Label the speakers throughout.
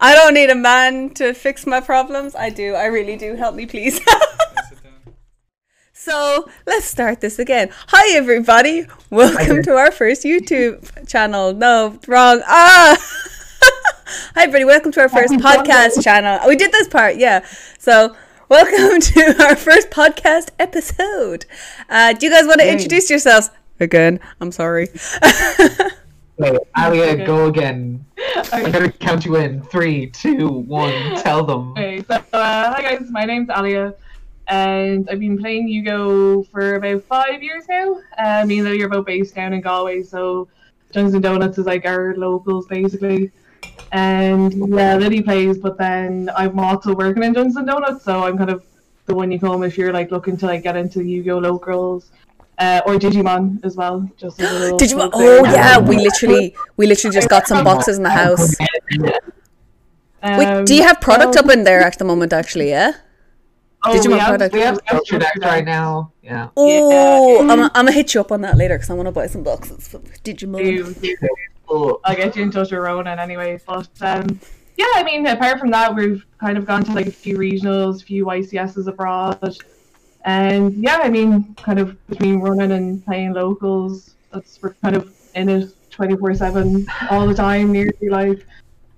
Speaker 1: I don't need a man to fix my problems. I do. I really do. Help me, please. so let's start this again. Hi, everybody. Welcome to our first YouTube channel. No, wrong. Ah. Hi, everybody. Welcome to our first podcast channel. We did this part, yeah. So, welcome to our first podcast episode. Uh, do you guys want to introduce yourselves again? I'm sorry.
Speaker 2: Okay, Alia, go again. I'm gonna count you in. Three, two, one. Tell them.
Speaker 3: Okay, so uh, hi guys, my name's Alia, and I've been playing Yu-Gi-Oh for about five years now. Uh, me and Lily are both based down in Galway, so Dungeons and Donuts is like our locals basically. And yeah, Lily plays, but then I'm also working in Dungeons and Donuts, so I'm kind of the one you come if you're like looking to like get into Yu-Gi-Oh locals. Uh, or Digimon as well. Just as a little
Speaker 1: Digimon. Oh
Speaker 3: there.
Speaker 1: yeah, we literally we literally just got some boxes in the house. Wait,
Speaker 3: Um,
Speaker 1: do you have product
Speaker 3: so-
Speaker 1: up in there at the moment? Actually, yeah.
Speaker 3: Oh,
Speaker 1: Digimon
Speaker 3: we have-
Speaker 1: product?
Speaker 2: We have
Speaker 3: we have
Speaker 2: structure right now. Yeah.
Speaker 1: Oh, I'm, I'm gonna hit you up on that later because I want to buy some boxes for Digimon.
Speaker 3: do- do- I'll get you in touch with Ronan anyway. But um, yeah, I mean, apart from that, we've kind of gone to like a few regionals, a few YCSs abroad, and yeah, I mean, kind of between running and playing locals, that's we're kind of in it twenty four seven all the time. Nearly like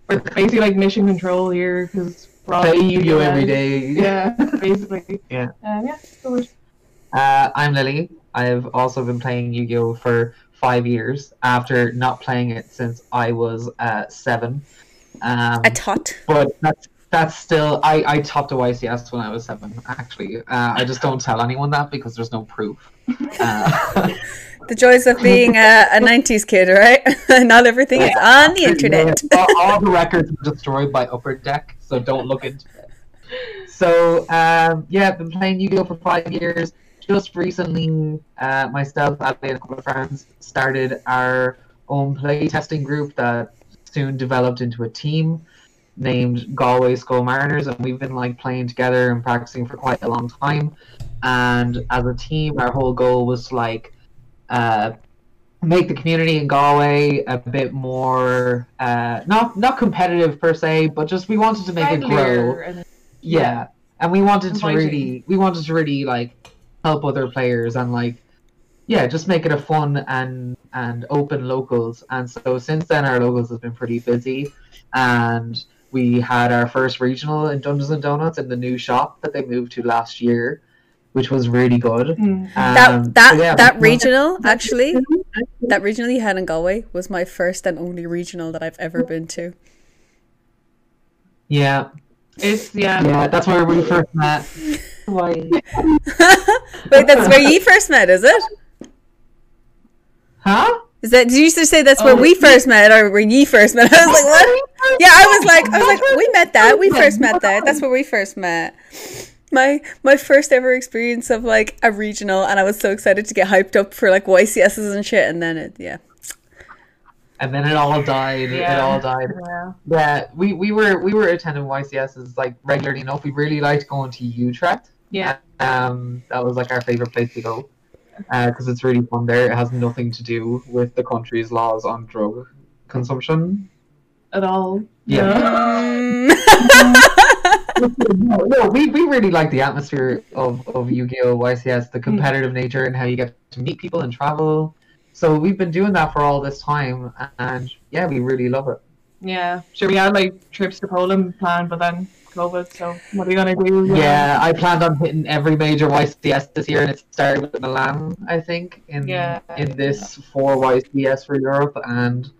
Speaker 3: we're basically like mission control here because we're all
Speaker 2: play Yu-Gi-Oh every day.
Speaker 3: Yeah, basically.
Speaker 2: Yeah.
Speaker 3: Um, yeah. So we're-
Speaker 2: Uh, I'm Lily. I've also been playing Yu-Gi-Oh for five years after not playing it since I was uh, seven. Um,
Speaker 1: A tot.
Speaker 2: but that's that's still I, I topped a YCS when I was seven. Actually, uh, I just don't tell anyone that because there's no proof. Uh,
Speaker 1: The joys of being a, a 90s kid, right? Not everything is on the internet.
Speaker 2: all, all the records were destroyed by Upper Deck, so don't look into it. So um, yeah, I've been playing Yu-Gi-Oh for five years. Just recently, uh, myself, Abby, and a couple of friends started our own play testing group that soon developed into a team named Galway Skull Mariners, and we've been like playing together and practicing for quite a long time. And as a team, our whole goal was to like uh, make the community in Galway a bit more uh, not not competitive per se, but just we wanted to make it grow.
Speaker 3: friendlier
Speaker 2: Yeah, and we wanted to really we wanted to really like help other players and like yeah, just make it a fun and and open locals. And so since then, our locals has been pretty busy, and we had our first regional in Dungeons and Donuts in the new shop that they moved to last year, which was really good.
Speaker 3: Mm.
Speaker 1: That
Speaker 2: Um,
Speaker 1: that
Speaker 2: so yeah,
Speaker 1: that
Speaker 2: we-
Speaker 1: regional actually, that regional you had in Galway was my first and only regional that I've ever been to.
Speaker 2: Yeah,
Speaker 3: It's yeah.
Speaker 2: yeah, that's where we first met. Why?
Speaker 1: Wait, that's where you first met, is it?
Speaker 2: Huh?
Speaker 1: Is that? Did you used to say that's where
Speaker 3: Oh.
Speaker 1: we first met, or where you first met? I was like, what? Yeah, I was like, I was like, we met that. We first met that. That's where we first met. My my first ever experience of like a regional, and I was so excited to get hyped up for like YCSs and shit, and then it, yeah.
Speaker 2: And then it all died. It all died.
Speaker 3: Yeah.
Speaker 2: Yeah, we, we were we were attending YCSs like regularly enough. We really liked going to Utrecht.
Speaker 3: Yeah.
Speaker 2: Um, that was like our favorite place to go because it's really fun there. It has nothing to do with the country's laws on drug consumption.
Speaker 3: At all.
Speaker 2: Yeah.
Speaker 1: Mm.
Speaker 2: no, no, we, we really like the atmosphere of, of Yu-Gi-Oh! YCS, the competitive nature and how you get to meet people and travel. So we've been doing that for all this time, and yeah, we really love it.
Speaker 3: Yeah. Sure, we had like trips to Poland planned, but then COVID. So what are you gonna do?
Speaker 2: Yeah, I planned on hitting every major YCS this year, and it started with Milan, I think, in
Speaker 3: Yeah.
Speaker 2: in this four YCS for Europe, and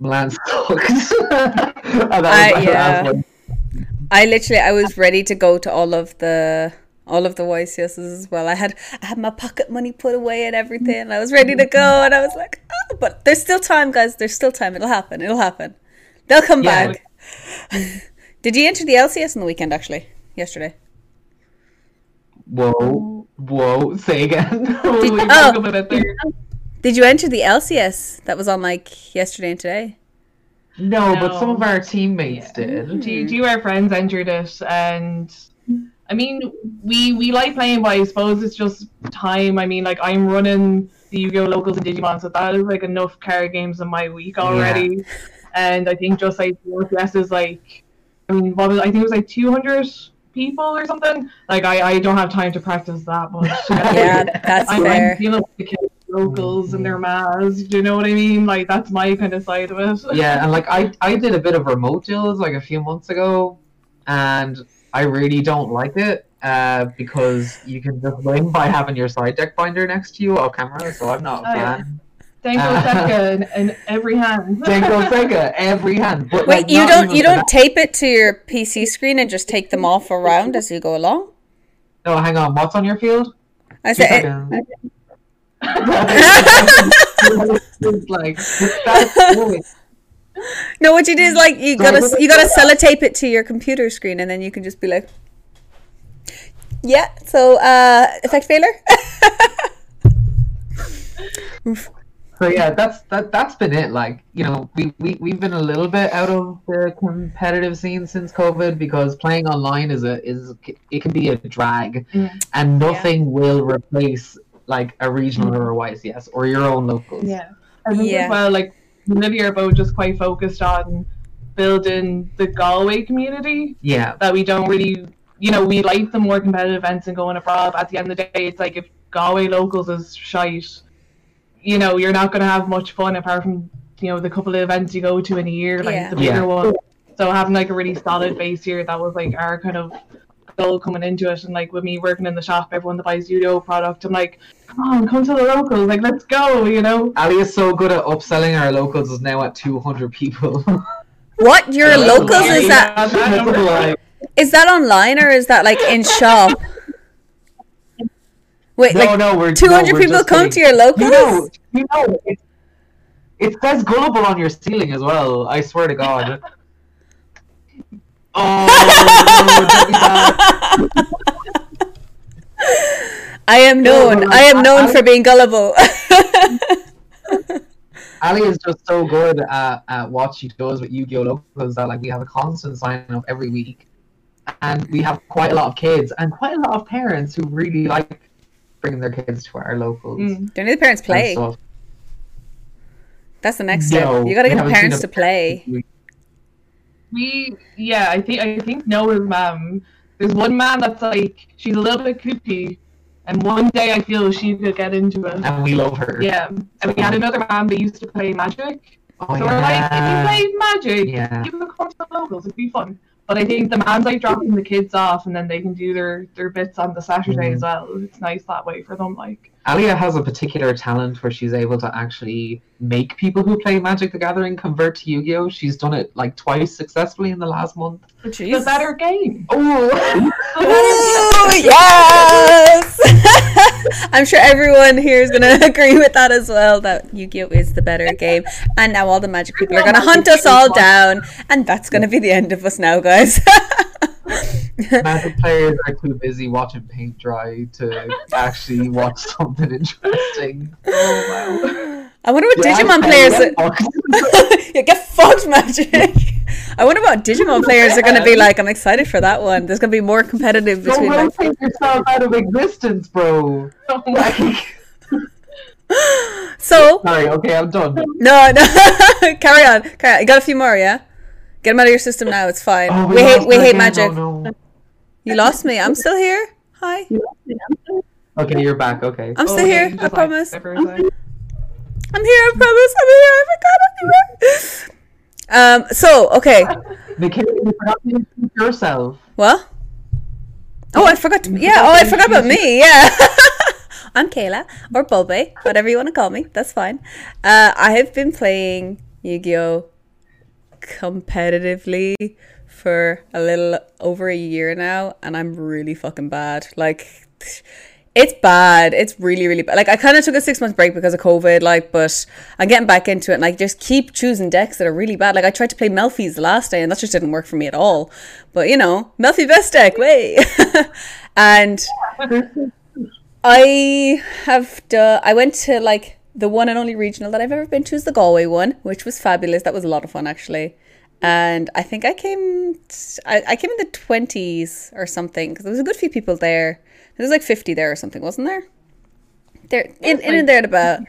Speaker 2: Milan sucked. And that
Speaker 1: I-
Speaker 2: my
Speaker 1: yeah.
Speaker 2: last one.
Speaker 1: I literally I was ready to go to all of the all of the YCSs as well. I had I had my pocket money put away and everything. And I was ready to go, and I was like, oh, but there's still time, guys. There's still time. It'll happen. It'll happen. They'll come
Speaker 2: Yeah.
Speaker 1: back. Did you enter the LCS in the weekend? Actually, yesterday.
Speaker 2: Whoa, whoa, say again.
Speaker 3: we
Speaker 1: oh.
Speaker 3: about it there.
Speaker 1: Did you enter the LCS that was on like yesterday and today?
Speaker 2: no, but some of our teammates
Speaker 3: Yeah.
Speaker 2: did. Mm-hmm.
Speaker 3: Do, do you our friends entered it and I mean we we like playing but I suppose it's just time. I mean like I'm running the Yu-Gi-Oh! locals and Digimon so that is like enough card games in my week already. And I think just like the OCS is like I mean, what was, I think it was like 200 people or something. Like, I, I don't have time to practice that much.
Speaker 1: Yeah, that's
Speaker 3: I'm,
Speaker 1: fair.
Speaker 3: I'm dealing with the kids, locals and their mass. Do you know what I mean? Like, that's my kind of side of it.
Speaker 2: yeah, and like I I did a bit of remote deals like a few months ago, and I really don't like it uh, because you can just win by having your side deck binder next to you off camera. So I'm not a
Speaker 3: Oh, yeah.
Speaker 2: Fan.
Speaker 3: Dango
Speaker 2: Uh,
Speaker 3: Seka in, in every hand.
Speaker 2: Dango Sega every hand. But,
Speaker 1: Wait,
Speaker 2: like,
Speaker 1: you don't you don't
Speaker 2: that-
Speaker 1: tape it to your PC screen and just take them off around as you go along?
Speaker 2: No, hang on. What's on your field?
Speaker 1: I
Speaker 2: Two
Speaker 1: said
Speaker 2: seconds. Like
Speaker 1: no. What you do is like you
Speaker 2: Sorry,
Speaker 1: gotta
Speaker 2: what-
Speaker 1: you gotta sellotape it to your computer screen and then you can just be like, yeah. So uh, effect failure.
Speaker 2: So yeah, that's that that's been it. Like, you know, we, we we've been a little bit out of the competitive scene since COVID because playing online is a is it can be a drag
Speaker 3: Mm.
Speaker 2: and nothing will replace like a regional or a YCS or your own locals.
Speaker 3: Yeah. I think
Speaker 1: Yeah.
Speaker 3: as well, like Lily are both just quite focused on building the Galway community
Speaker 2: Yeah.
Speaker 3: that we don't really you know, we like the more competitive events and going abroad. At the end of the day it's like if Galway locals is shite, you know, you're not gonna have much fun apart from, you know, the couple of events you go to in a year, like
Speaker 1: Yeah.
Speaker 3: the bigger
Speaker 2: Yeah.
Speaker 3: one. So having like a really solid base here, that was like our kind of goal coming into it and like with me working in the shop, everyone that buys Udo product, I'm like, come on, come to the locals, like let's go, you know.
Speaker 2: Ali is so good at upselling our locals is now at two hundred people.
Speaker 1: What your locals is
Speaker 3: yeah.
Speaker 1: that?
Speaker 3: that-
Speaker 2: Like,
Speaker 1: Is that online or is that like in shop? Wait,
Speaker 2: no,
Speaker 1: like
Speaker 2: no, we're
Speaker 1: two hundred
Speaker 2: no,
Speaker 1: people come to your locals?
Speaker 2: You know, you know, it, it says gullible on your ceiling as well. I swear to God. Oh, no, don't be bad.
Speaker 1: I am known.
Speaker 2: No,
Speaker 1: I am uh, known
Speaker 2: I-
Speaker 1: for being gullible.
Speaker 2: Ali is just so good at, at what she does with Yu-Gi-Oh! locals that like we have a constant sign up every week, and we have quite a lot of kids and quite a lot of parents who really like bringing their kids to our locals.
Speaker 3: Mm.
Speaker 1: Do any of the parents
Speaker 2: and
Speaker 1: play? That's the next step. You gotta get the parents to play.
Speaker 3: We yeah, I think I think Noah's mom. There's one man that's like she's a little bit kooky, and one day I feel she could get into it.
Speaker 2: And we love her.
Speaker 3: Yeah, and we had another man that used to play Magic.
Speaker 2: Oh,
Speaker 3: so we're like, if you play Magic,
Speaker 2: Yeah.
Speaker 3: you can come to the locals. It'd be fun. But I think the man's like dropping the kids off, and then they can do their their bits on the Saturday
Speaker 2: Mhm.
Speaker 3: as well. It's nice that way for them. Like,
Speaker 2: Alia has a particular talent where she's able to actually make people who play Magic the Gathering convert to Yu-Gi-Oh! She's done it like twice successfully in the last month.
Speaker 3: it's
Speaker 1: Jeez.
Speaker 3: the better game.
Speaker 2: Oh,
Speaker 1: Ooh, yes! I'm sure everyone here is gonna agree with that as well. That Yu-Gi-Oh is the better game, and now all the magic people are gonna hunt us all down, and that's gonna be the end of us now, guys.
Speaker 2: Magic players are too busy watching paint dry to actually watch something interesting.
Speaker 3: Oh wow.
Speaker 1: I wonder what
Speaker 2: Yeah,
Speaker 1: Digimon
Speaker 2: tell
Speaker 1: players.
Speaker 2: you, fuck.
Speaker 1: yeah, get fucked, magic. I wonder what Digimon players are gonna be like. I'm excited for that one. There's gonna be more competitive
Speaker 2: Don't
Speaker 1: between. Like,
Speaker 2: rotate yourself out of existence, bro.
Speaker 3: Oh my
Speaker 1: so
Speaker 2: sorry, okay, I'm done.
Speaker 1: no, no. carry on. Carry on. You got a few more, yeah. Get them out of your system now. It's fine.
Speaker 2: Oh,
Speaker 1: we hate we hate
Speaker 2: again.
Speaker 1: magic.
Speaker 2: Oh, no.
Speaker 1: You lost me. I'm still here. Hi.
Speaker 2: Okay, you're back. Okay.
Speaker 1: I'm still
Speaker 3: Okay,
Speaker 1: here. I promise.
Speaker 3: there for a sec.
Speaker 1: I'm here. I promise. I'm here. I forgot anywhere. Um. So okay.
Speaker 2: Michaela, you forgot to introduce yourself.
Speaker 1: What? Oh, I forgot. To, yeah. Oh, I forgot about me. Yeah. I'm Kayla or Bobe, whatever you want to call me. That's fine. Uh, I have been playing Yu-Gi-Oh competitively for a little over a year now, and I'm really fucking bad. Like, it's bad. It's really, really bad. Like, I kind of took a six month break because of COVID, like, but I'm getting back into it, and like, just keep choosing decks that are really bad. Like, I tried to play Melffy's last day, and that just didn't work for me at all. But you know, Melfi best deck, way. and I have done. I went to like the one and only regional that I've ever been to is the Galway one, which was fabulous. That was a lot of fun actually. And I think I came, t- I, I came in the twenties or something because there was a good few people there. There was like fifty there or something, wasn't there? There in in and there at about.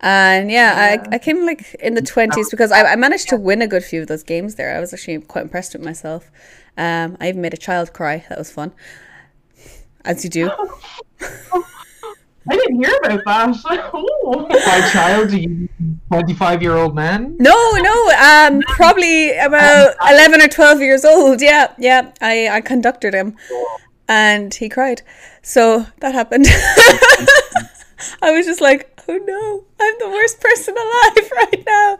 Speaker 1: And yeah,
Speaker 3: Yeah.
Speaker 1: I, I came like in the twenties because I, I managed to win a good few of those games there. I was actually quite impressed with myself. Um, I even made a child cry. That was fun, as you do.
Speaker 3: I didn't hear about that. Ooh.
Speaker 2: By child, do you 25 year old man?
Speaker 1: No, no, um, probably about eleven or twelve years old. Yeah, yeah. I I conducted him, and he cried. So that happened. I was just like, oh no, I'm the worst person alive right now.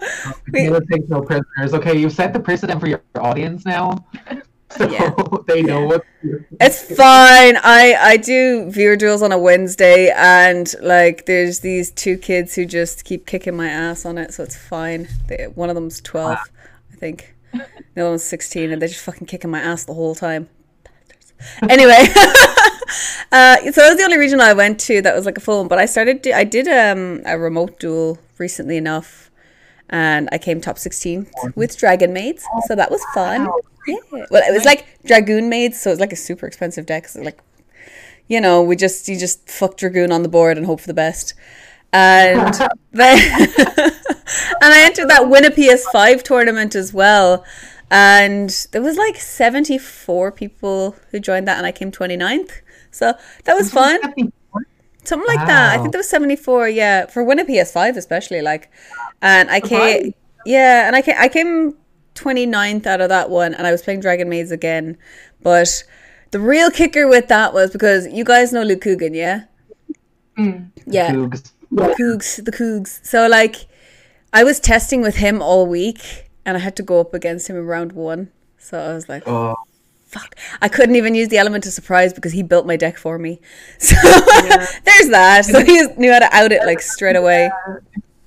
Speaker 1: We-
Speaker 2: takes no prisoners. Okay, you've set the precedent for your audience now. So
Speaker 1: Yeah.
Speaker 2: they know what.
Speaker 1: It's fine. I I do viewer duels on a Wednesday, and like there's these two kids who just keep kicking my ass on it, so it's fine. They, one of them's twelve, I think. The other one's sixteen, and they're just fucking kicking my ass the whole time. Anyway, uh, so that was the only region I went to that was like a full. one, But I started. Do, I did um a remote duel recently enough, and I came top sixteen with Dragon Maids, so that was fun. Yeah. Well, it was like Dragoon Maids, so it's like a super expensive deck. So like, you know, we just you just fuck Dragoon on the board and hope for the best. And then, and I entered that win a PS5 tournament as well. And there was like 74 people who joined that, and I came 29th. So that was fun. Something like that. I think there was 74, yeah, for win a PS5 especially. Like, and I came, yeah, and I came, I came 29th out of that one, and I was playing Dragon Maids again. But the real kicker with that was because you guys know Luke Coogan, yeah?
Speaker 3: Mm.
Speaker 1: Yeah.
Speaker 2: Cougs.
Speaker 1: The Cougs, the Cougs. So like, I was testing with him all week, and I had to go up against him in round one. So I was like,
Speaker 2: Oh,
Speaker 1: fuck. I couldn't even use the element of surprise because he built my deck for me. So there's that. So he knew how to out it like straight away.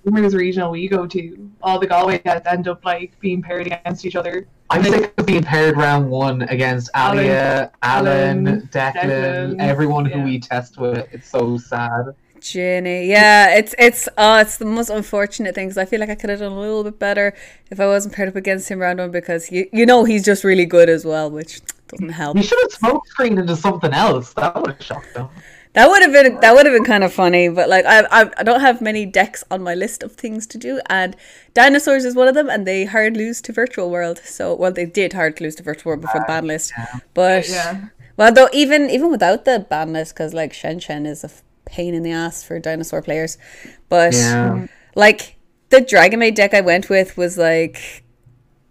Speaker 3: Rumors regional we go to, all the Galway guys end up like being paired against each other.
Speaker 2: I'm sick of being paired round one against
Speaker 3: Alan,
Speaker 2: Alia, Alan,
Speaker 3: Alan,
Speaker 2: Declan,
Speaker 3: Declan,
Speaker 2: everyone who
Speaker 3: yeah.
Speaker 2: we test with. It's so sad.
Speaker 1: Ginny, yeah, it's it's oh, it's the most unfortunate thing because I feel like I could have done a little bit better if I wasn't paired up against him round one because you you know he's just really good as well, which doesn't help.
Speaker 2: You should have smoke screened into something else. That would have shocked them.
Speaker 1: That would have been that would have been kind of funny, but like I, I I don't have many decks on my list of things to do, and dinosaurs is one of them, and they hard lose to Virtual World. So well, they did hard lose to Virtual World before uh, the ban list, but
Speaker 3: Yeah.
Speaker 1: well, though even even without the ban list, because like Shen Shen is a f- pain in the ass for dinosaur players, but
Speaker 2: Yeah.
Speaker 1: like the Dragon Maid deck I went with was like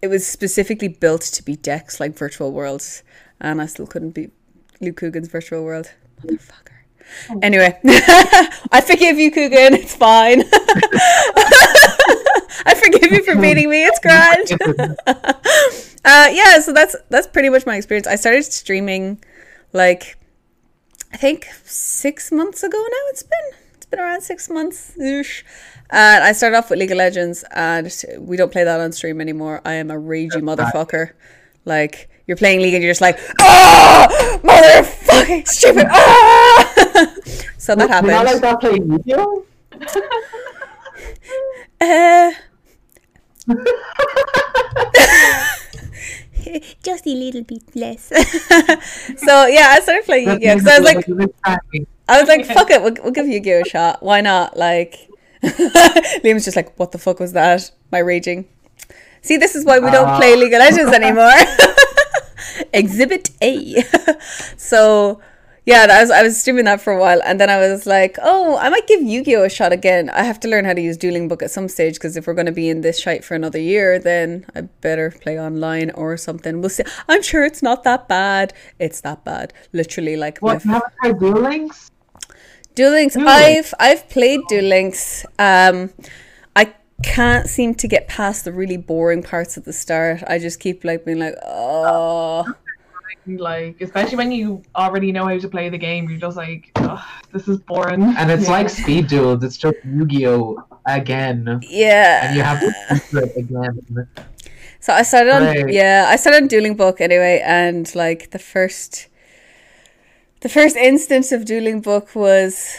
Speaker 1: it was specifically built to be decks like Virtual Worlds, and I still couldn't beat Luke Coogan's Virtual World, motherfucker. Anyway, I forgive you, Coogan. It's fine. I forgive you for beating me. It's grand. uh, yeah, so that's that's pretty much my experience. I started streaming like I think six months ago now. It's been it's been around six months ish. And I started off with League of Legends, and we don't play that on stream anymore. I am a ragey motherfucker. Like you're playing League, and you're just like, oh, motherfucking stupid. Ah! so that
Speaker 2: You're not like
Speaker 1: happened.
Speaker 2: that playing Yu-Gi-Oh?
Speaker 1: Uh, just a little bit less. so yeah, I started playing Yu-Gi-Oh because I was like, I was like, fuck it, we'll, we'll give Yu-Gi-Oh a shot. Why not? Like, Liam's just like, what the fuck was that? My raging. See, this is why we don't
Speaker 2: Ah.
Speaker 1: play League of Legends anymore. Exhibit A. so, yeah, I was I was streaming that for a while, and then I was like, oh, I might give Yu-Gi-Oh a shot again. I have to learn how to use Dueling Book at some stage because if we're going to be in this shite for another year, then I better play online or something. We'll see. I'm sure it's not that bad. It's that bad, literally. Like
Speaker 2: What, you haven't tried Duel Links?
Speaker 1: Duel Links.
Speaker 2: Really?
Speaker 1: I've I've played Duel Links. Um, I can't seem to get past the really boring parts at the start. I just keep like being like, oh,
Speaker 3: Like, especially when you already know how to play the game, you're just like, Ugh, this is boring.
Speaker 2: And it's
Speaker 3: Yeah.
Speaker 2: like Speed Duels. It's just Yu-Gi-Oh again,
Speaker 1: yeah and
Speaker 2: you have to do it again.
Speaker 1: So I started on
Speaker 2: Right.
Speaker 1: yeah, I started on Dueling Book anyway, and like the first, the first instance of Dueling Book was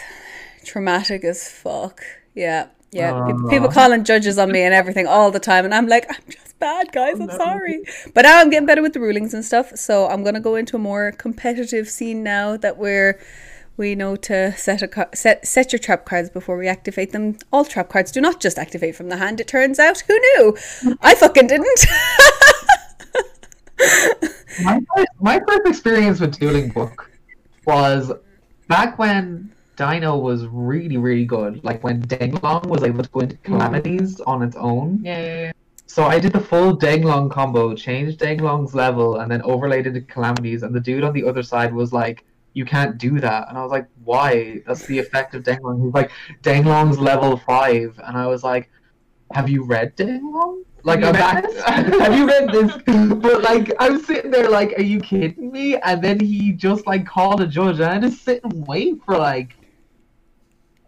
Speaker 1: traumatic as fuck. Yeah, yeah. People, people calling judges on me and everything all the time, and I'm like, I'm just bad, guys. I'm sorry. But now I'm getting better with the rulings and stuff, so I'm gonna go into a more competitive scene now that we're we know to set a set set your trap cards before we activate them. All trap cards do not just activate from the hand. It turns out, who knew? I fucking didn't.
Speaker 2: my, first, my first experience with Dueling Book was back when Dino was really, really good. Like when Denglong was able to go into mm. calamities on its own.
Speaker 3: Yeah.
Speaker 2: So I did the full Denglong combo, changed Denglong's level, and then overlaid it to calamities. And the dude on the other side was like, "You can't do that." And I was like, "Why? That's the effect of Denglong." He's like, "Denglong's level five," and I was like, "Have you read Denglong?" Like
Speaker 3: Have
Speaker 2: I'm
Speaker 3: you this?
Speaker 2: Have you read this? But like I'm sitting there like, are you kidding me? And then he just like called a judge, and I had to sit and wait for like,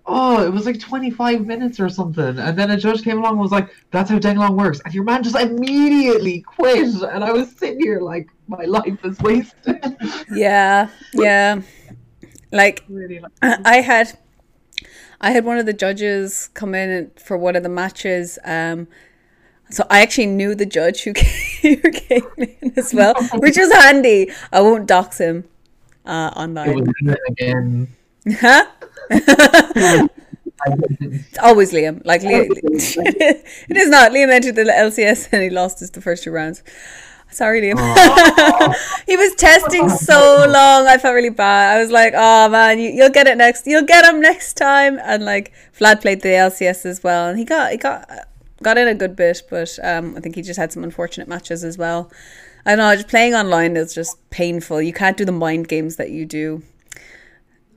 Speaker 2: oh, it was like 25 minutes or something. And then a judge came along and was like, that's how Denglong works. And your man just immediately quit, and I was sitting here like, my life is wasted.
Speaker 1: yeah, yeah. Like
Speaker 3: Really like
Speaker 1: I had I had one of the judges come in for one of the matches. Um, so I actually knew the judge who came, who came in as well, which was handy. I won't dox him uh,
Speaker 2: It was Liam again.
Speaker 1: Huh? It's always Liam. Like Liam, it is not. Liam entered the LCS and he lost his the first two rounds. Sorry, Liam. he was testing so long. I felt really bad. I was like, "Oh man, you, you'll get it next. You'll get him next time." And like Vlad played the LCS as well, and he got he got got in a good bit, but um, I think he just had some unfortunate matches as well. I don't know. Just playing online is just painful. You can't do the mind games that you do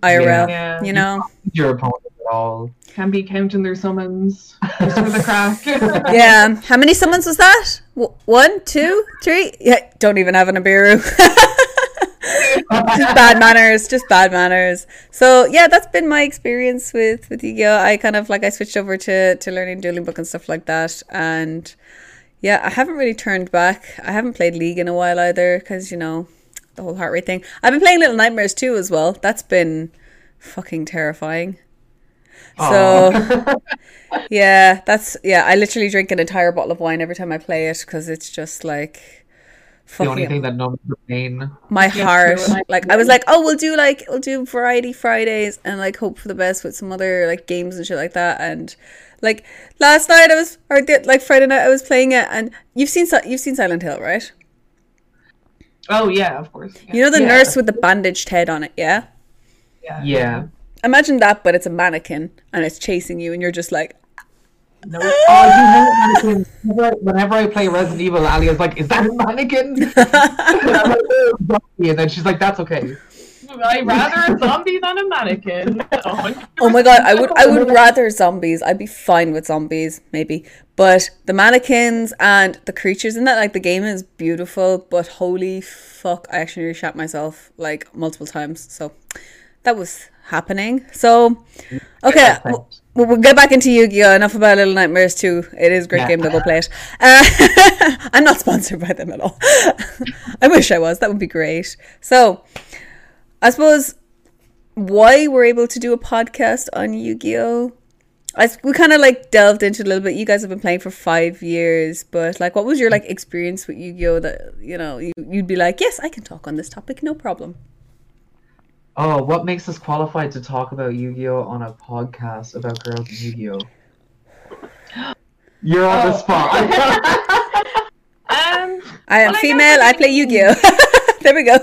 Speaker 1: IRL.
Speaker 3: Yeah.
Speaker 1: You know.
Speaker 2: your opponent at all.
Speaker 3: can be counting their summons just for the crack.
Speaker 1: Yeah. How many summons was that? W- One, two, three? Yeah. Don't even have an Abiru. just bad manners. Just bad manners. So yeah, that's been my experience with with Yu-Gi-Oh. I kind of like I switched over to to learning dueling book and stuff like that, and yeah, I haven't really turned back. I haven't played League in a while either because you know the whole heart rate thing. I've been playing Little Nightmares too as well. That's been fucking terrifying. So yeah, that's yeah. I literally drink an entire bottle of wine every time I play it because it's just like
Speaker 2: the only thing that numbs the pain.
Speaker 1: my
Speaker 3: Yeah,
Speaker 1: heart.
Speaker 3: true.
Speaker 1: Like I was like, oh, we'll do like we'll do variety Fridays and like hope for the best with some other like games and shit like that. And like last night I was or like Friday night I was playing it and you've seen you've seen Silent Hill, right?
Speaker 3: Oh yeah, of course. Yeah.
Speaker 1: You know the
Speaker 2: Yeah.
Speaker 1: nurse with the bandaged head on it, yeah.
Speaker 3: yeah.
Speaker 2: Yeah.
Speaker 1: Imagine that, but it's a mannequin and it's chasing you, and you're just like,
Speaker 2: No. Oh, you know ah! mannequin. Whenever, whenever I play Resident Evil, Alia's like, "Is that a mannequin?" and, I'm like, "Oh, and then she's like, "That's okay."
Speaker 3: I'd rather a zombie than a mannequin.
Speaker 1: Oh my god, I would I would rather zombies. I'd be fine with zombies, maybe. But the mannequins and the creatures in that, like the game is beautiful, but holy fuck, I actually nearly shot myself like multiple times. So that was happening. So okay, we'll, we'll get back into Yu-Gi-Oh! Enough about Little Nightmares 2. It is a great
Speaker 2: Yeah.
Speaker 1: game to go play it. Uh, I'm not sponsored by them at all. I wish I was. That would be great. So I suppose why we're able to do a podcast on Yu-Gi-Oh. I, we kind of like delved into it a little bit. You guys have been playing for five years, but like, what was your like experience with Yu-Gi-Oh? That you know, you, you'd be like, yes, I can talk on this topic, no problem.
Speaker 2: Oh, what makes us qualified to talk about Yu-Gi-Oh on a podcast about girls in Yu-Gi-Oh? You're on the
Speaker 3: Oh.
Speaker 2: spot.
Speaker 3: um,
Speaker 1: I am
Speaker 3: Well,
Speaker 1: female. I
Speaker 3: I
Speaker 1: play Yu-Gi-Oh. there we go.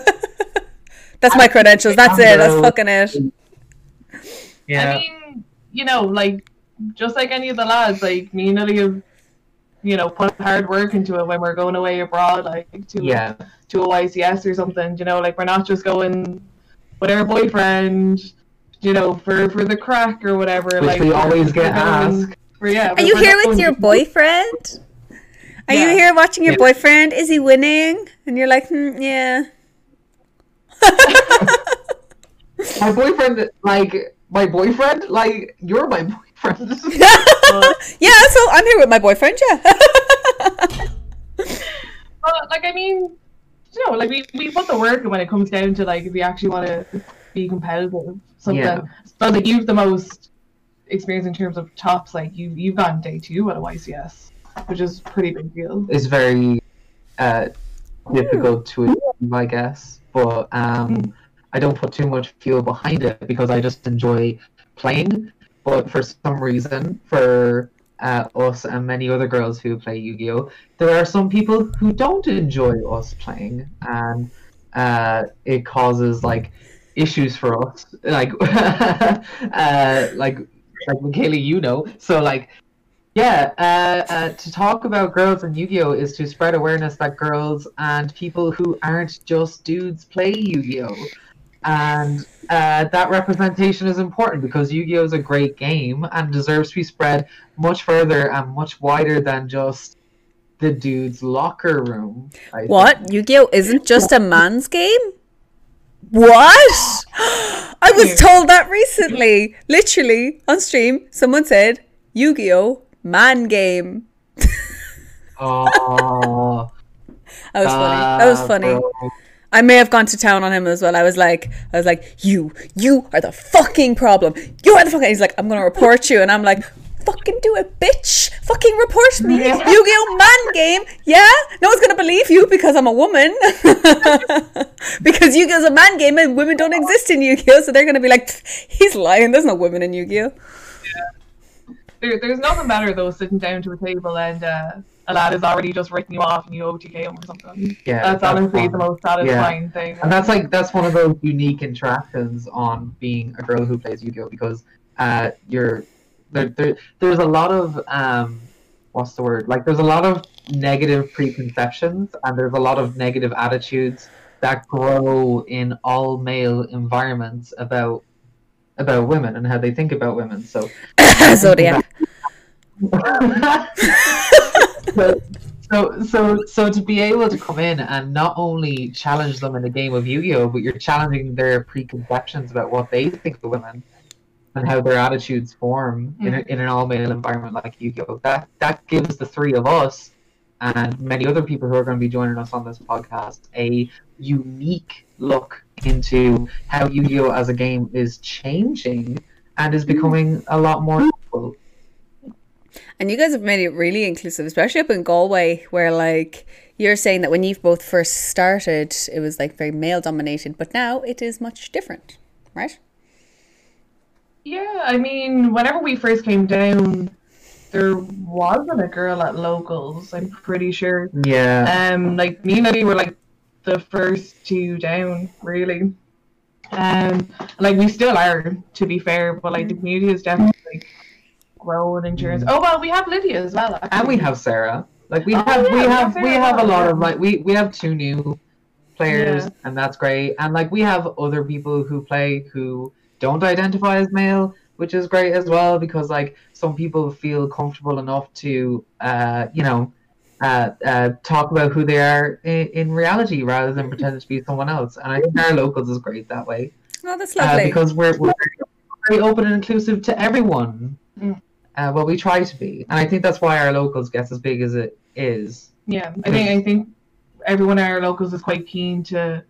Speaker 1: That's my credentials. That's it. That's fucking it.
Speaker 2: yeah.
Speaker 3: I mean, you know, like just like any of the lads, like me and Lily have, you know, put hard work into it when we're going away abroad, like to
Speaker 2: yeah.
Speaker 3: to a YCS or something. You know, like we're not just going with our boyfriend, you know, for for the crack or whatever.
Speaker 2: Which
Speaker 3: like
Speaker 2: we always get asked.
Speaker 3: for- yeah,
Speaker 1: Are you here with your boyfriend? Are you here watching your
Speaker 2: Yeah.
Speaker 1: boyfriend? Is he winning? And you're like, hmm, yeah.
Speaker 2: My boyfriend, like, my boyfriend, like, you're my boyfriend.
Speaker 1: yeah, so I'm here with my boyfriend, yeah.
Speaker 3: But like I mean, you know, like we, we put the work in when it comes down to like if we actually want to be competitive, something.
Speaker 2: Yeah.
Speaker 3: So like you've the most experience in terms of tops. Like you you've gone day two at a YCS, which is pretty big deal.
Speaker 2: It's very uh, difficult to achieve, I guess. But um, I don't put too much fuel behind it because I just enjoy playing. But for some reason, for uh, us and many other girls who play Yu-Gi-Oh, there are some people who don't enjoy us playing, and uh, it causes like issues for us, like uh, like like Michaela, you know. So like yeah, uh, uh, to talk about girls and Yu-Gi-Oh is to spread awareness that girls and people who aren't just dudes play Yu-Gi-Oh, and uh, that representation is important because Yu-Gi-Oh is a great game and deserves to be spread much further and much wider than just the dude's locker room. I
Speaker 1: What?
Speaker 2: think.
Speaker 1: Yu-Gi-Oh isn't just a man's game? What? I was told that recently. Literally on stream, someone said Yu-Gi-Oh man game.
Speaker 2: Oh,
Speaker 1: That was funny. That was funny.
Speaker 2: bro.
Speaker 1: I may have gone to town on him as well. I was like, I was like, you, you are the fucking problem. You are the fucking. He's like, I'm gonna report you, and I'm like, fucking do it, bitch. Fucking report me. Yu-Gi-Oh man game. Yeah, no one's gonna believe you because I'm a woman. because Yu-Gi-Oh's a man game and women don't exist in Yu-Gi-Oh, so they're gonna be like, he's lying. There's no women in Yu-Gi-Oh.
Speaker 3: There, there's nothing better though sitting down to a table and uh, a lad has already just written you off and you OTK him or something.
Speaker 2: Yeah,
Speaker 3: that's,
Speaker 2: that's
Speaker 3: honestly
Speaker 2: fun.
Speaker 3: the most satisfying thing.
Speaker 2: And that's like that's one of those unique interactions on being a girl who plays Yu-Gi-Oh because uh, you're there, there. There's a lot of um, what's the word? Like there's a lot of negative preconceptions and there's a lot of negative attitudes that grow in all male environments about about women and how they think about women. So
Speaker 1: Zodiac.
Speaker 2: So, so, so, so to be able to come in and not only challenge them in the game of Yu-Gi-Oh, but you're challenging their preconceptions about what they think of women and how their attitudes form in, a, mm. in an all-male environment like Yu-Gi-Oh. That that gives the three of us and many other people who are going to be joining us on this podcast a unique look into how Yu-Gi-Oh as a game is changing and is mm. becoming a lot more mm. equal.
Speaker 1: And you guys have made it really inclusive, especially up in Galway, where like you're saying that when you both first started, it was like very male dominated, but now it is much different, right?
Speaker 3: Yeah, I mean, whenever we first came down, there wasn't a girl at locals. I'm pretty sure.
Speaker 2: Yeah.
Speaker 3: Um, like me and Eddie were like the first two down, really. Um, like we still are, to be fair, but like the community is definitely like growing in terms. Oh well, we have Lydia as well, actually.
Speaker 2: and we have Sarah. Like we
Speaker 3: Oh,
Speaker 2: have,
Speaker 3: yeah,
Speaker 2: we
Speaker 3: we
Speaker 2: have,
Speaker 3: have
Speaker 2: we
Speaker 3: Sarah
Speaker 2: have a lot of like we we have two new players,
Speaker 3: Yeah.
Speaker 2: and that's great. And like we have other people who play who don't identify as male, which is great as well because like some people feel comfortable enough to, uh, you know, uh, uh, talk about who they are in, in reality rather than pretend to be someone else. And I think our locals is great that way.
Speaker 1: Oh, that's
Speaker 2: uh,
Speaker 1: lovely.
Speaker 2: because we're, we're very open and inclusive to everyone.
Speaker 3: Mm.
Speaker 2: Uh, well, we try to be, and I think that's why our locals gets as big as it is.
Speaker 3: Yeah, I think I think everyone at our locals is quite keen to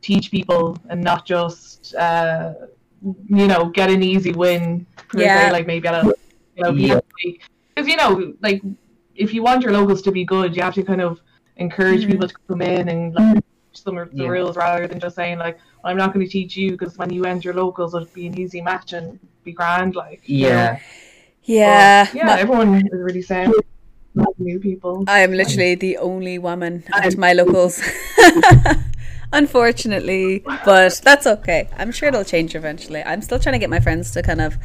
Speaker 3: teach people and not just uh, you know get an easy win per
Speaker 1: Yeah.
Speaker 3: se, like maybe at a you know
Speaker 2: Yeah.
Speaker 3: because you know like if you want your locals to be good, you have to kind of encourage
Speaker 1: Mhm.
Speaker 3: people to come in and like teach them the
Speaker 2: Yeah.
Speaker 3: rules rather than just saying like well, I'm not going to teach you because when you end your locals it'll be an easy match and be grand like you know.
Speaker 2: Yeah,
Speaker 1: yeah,
Speaker 3: But, yeah
Speaker 1: my-
Speaker 3: everyone is really not new people
Speaker 1: I am literally the only woman at my locals. Unfortunately, but that's okay. I'm sure it'll change eventually. I'm still trying to get my friends to kind of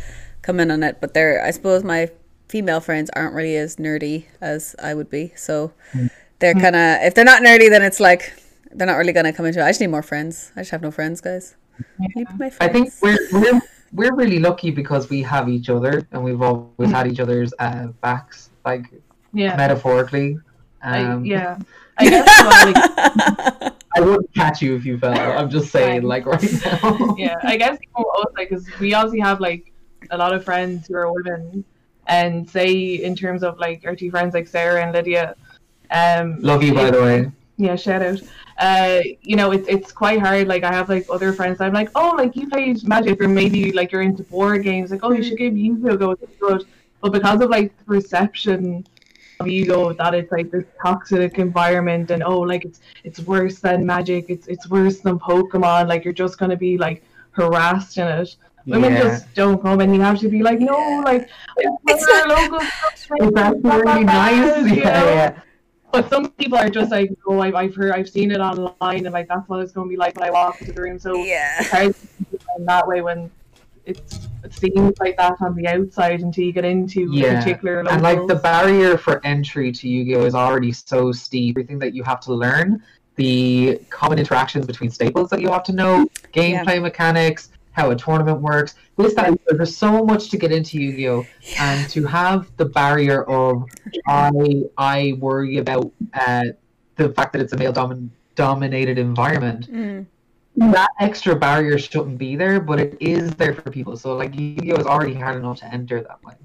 Speaker 1: come in on it, but they're I suppose my female friends aren't really as nerdy as I would be. So mm. they're mm. kind of if they're not nerdy, then it's like they're not really gonna come into it. I just need more friends. I just have no friends, guys. My
Speaker 2: I think we're we're we're really lucky because we have each other, and we've always had each other's uh, backs, like
Speaker 3: yeah
Speaker 2: metaphorically.
Speaker 3: I,
Speaker 2: Um,
Speaker 3: yeah I guess well, like,
Speaker 2: I wouldn't catch you if you fell. I'm just saying, like right now.
Speaker 3: yeah, I guess you know, like, because we obviously have like a lot of friends who are women, and say in terms of like our two friends like Sarah and Lydia, um,
Speaker 2: Love you, by the way.
Speaker 3: yeah, shout out. Uh, you know, it's it's quite hard. Like I have like other friends. I'm like, oh, like you played Magic, or maybe like you're into board games. Like, oh, you should give Yu-Gi-Oh go. It's good. But because of like the perception you go that it's like this toxic environment and oh like it's it's worse than magic it's it's worse than pokemon like you're just going to be like harassed in it women
Speaker 2: Yeah.
Speaker 3: just don't come and you have to be like no like
Speaker 1: It's
Speaker 3: our local
Speaker 2: It's actually really nice. Yeah, yeah.
Speaker 3: But some people are just like oh I've, I've heard I've seen it online and like that's what it's going to be like when I walk into the room so
Speaker 1: Yeah.
Speaker 3: it's hard to in that way when it's it seems like that on the outside until you get into
Speaker 2: Yeah,
Speaker 3: particular
Speaker 2: And like the barrier for entry to Yu-Gi-Oh is already so steep. Everything that you have to learn, the common interactions between staples that you have to know, gameplay mechanics, how a tournament works. This that there's so much to get into Yu-Gi-Oh, and to have the barrier of I I worry about uh, the fact that it's a male domin- dominated environment.
Speaker 1: Mm.
Speaker 2: That extra barrier shouldn't be there, but it is there for people. So like Yu-Gi-Oh is already hard enough to enter that way.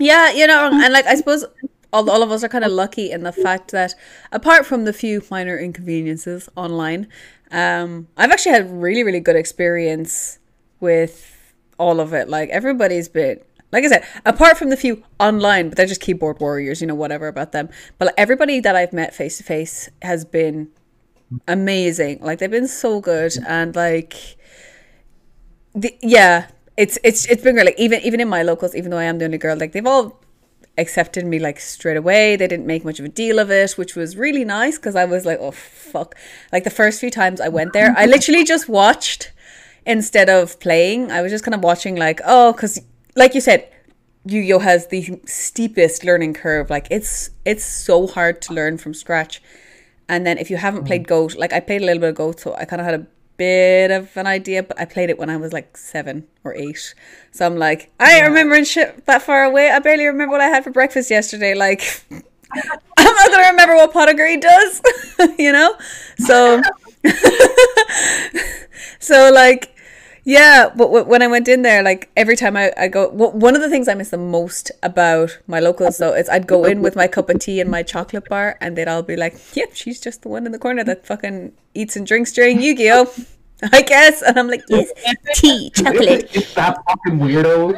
Speaker 1: Yeah, you know, and like I suppose all, all of us are kind of lucky in the fact that apart from the few minor inconveniences online, um, I've actually had really, really good experience with all of it. Like everybody's been like I said, apart from the few online, but they're just keyboard warriors, you know, whatever about them. But like, everybody that I've met face to face has been amazing. Like they've been so good and like the, yeah, it's it's it's been great. Like even even in my locals, even though I am the only girl, like they've all accepted me like straight away. They didn't make much of a deal of it, which was really nice because I was like, oh fuck. Like the first few times I went there, I literally just watched instead of playing. I was just kind of watching, like, oh, because like you said, Yu-Gi-Oh has the steepest learning curve. Like it's it's so hard to learn from scratch. And then if you haven't played mm. Goat, like I played a little bit of Goat, so I kind of had a bit of an idea, but I played it when I was like seven or eight. So I'm like, I ain't remembering shit that far away. I barely remember what I had for breakfast yesterday. Like, I'm not gonna remember what pot of greed does, you know. So, so like, yeah. But when I went in there, like every time I, I go, one of the things I miss the most about my locals though is I'd go in with my cup of tea and my chocolate bar, and they'd all be like, "Yep, she's just the one in the corner that fucking eats and drinks during Yu-Gi-Oh." I guess, and I'm like, yes, tea, chocolate.
Speaker 2: It's that fucking weirdo.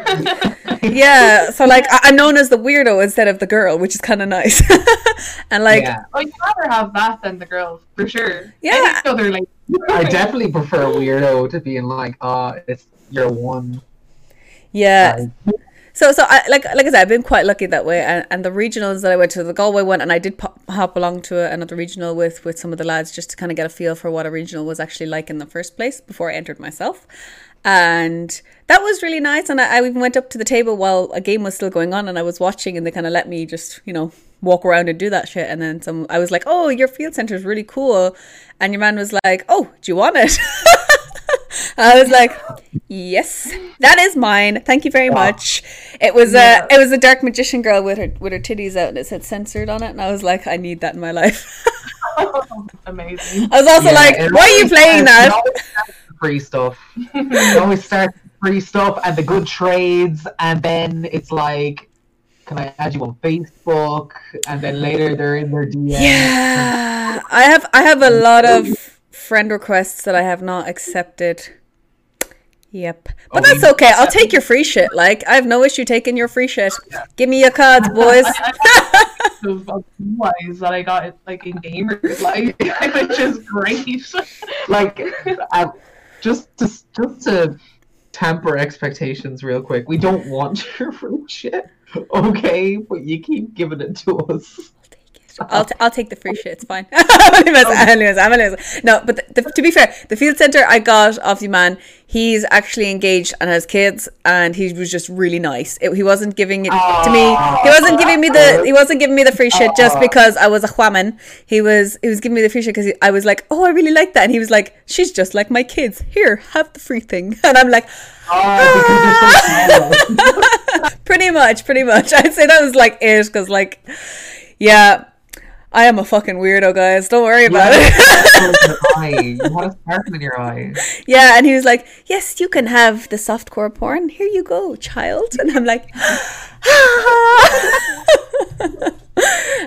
Speaker 1: yeah so like I- i'm known as the weirdo instead of the girl which is kind of nice and like
Speaker 2: yeah,
Speaker 3: Oh, you'd rather have that than the girls, for sure.
Speaker 1: Yeah.
Speaker 3: Other like.
Speaker 2: I definitely prefer weirdo to being like, uh, it's your one.
Speaker 1: yeah
Speaker 2: guy.
Speaker 1: So so I, like like i said i've been quite lucky that way and, and the regionals that i went to the galway one and i did pop, hop along to another regional with with some of the lads just to kind of get a feel for what a regional was actually like in the first place before i entered myself. And that was really nice and I, I even went up to the table while a game was still going on and i was watching and they kind of let me just you know walk around and do that shit. And then some i was like oh your field center is really cool. And your man was like oh do you want it? I was like, "Yes, that is mine. Thank you very ah. much." It was
Speaker 3: Yeah.
Speaker 1: a it was a dark magician girl with her with her titties out and it said censored on it, and I was like, "I need that in my life."
Speaker 3: Amazing.
Speaker 1: I was also
Speaker 2: Yeah,
Speaker 1: like, "Why are you playing that?"
Speaker 2: Always free stuff. it always starts with free stuff and the good trades, and then it's like, can I add you on Facebook? And then later they're in their DM.
Speaker 1: Yeah, I have I have a lot of friend requests that I have not accepted. Yep, but
Speaker 2: Oh,
Speaker 1: that's okay. I'll take your free shit. Like I have no issue taking your free shit. Give me your cards, boys.
Speaker 3: Those wise that I got like in gamers like which is great.
Speaker 2: like uh, just to just to temper expectations real quick we don't want your free shit okay but you keep giving it to us
Speaker 1: I'll, t- I'll take the free shit. It's fine. I'm only messing- I'm only I'm only. No, but the, the, to be fair, the field center I got off the man, he's actually engaged and has kids, and he was just really nice. It, he wasn't giving it to me. He wasn't giving me the. He wasn't giving me the free shit just because I was a whaman. He was. He was giving me the free shit because I was like, oh, I really like that, and he was like, she's just like my kids. Here, have the free thing, and I'm like,
Speaker 2: oh, because you're so ah! small.
Speaker 1: pretty much, pretty much. I'd say that was like it because, like, yeah, I am a fucking weirdo, guys. Don't worry about it.
Speaker 2: you want a sparkle in your eye
Speaker 1: Yeah, and he was like, "Yes, you can have the softcore porn. Here you go, child." And I'm like,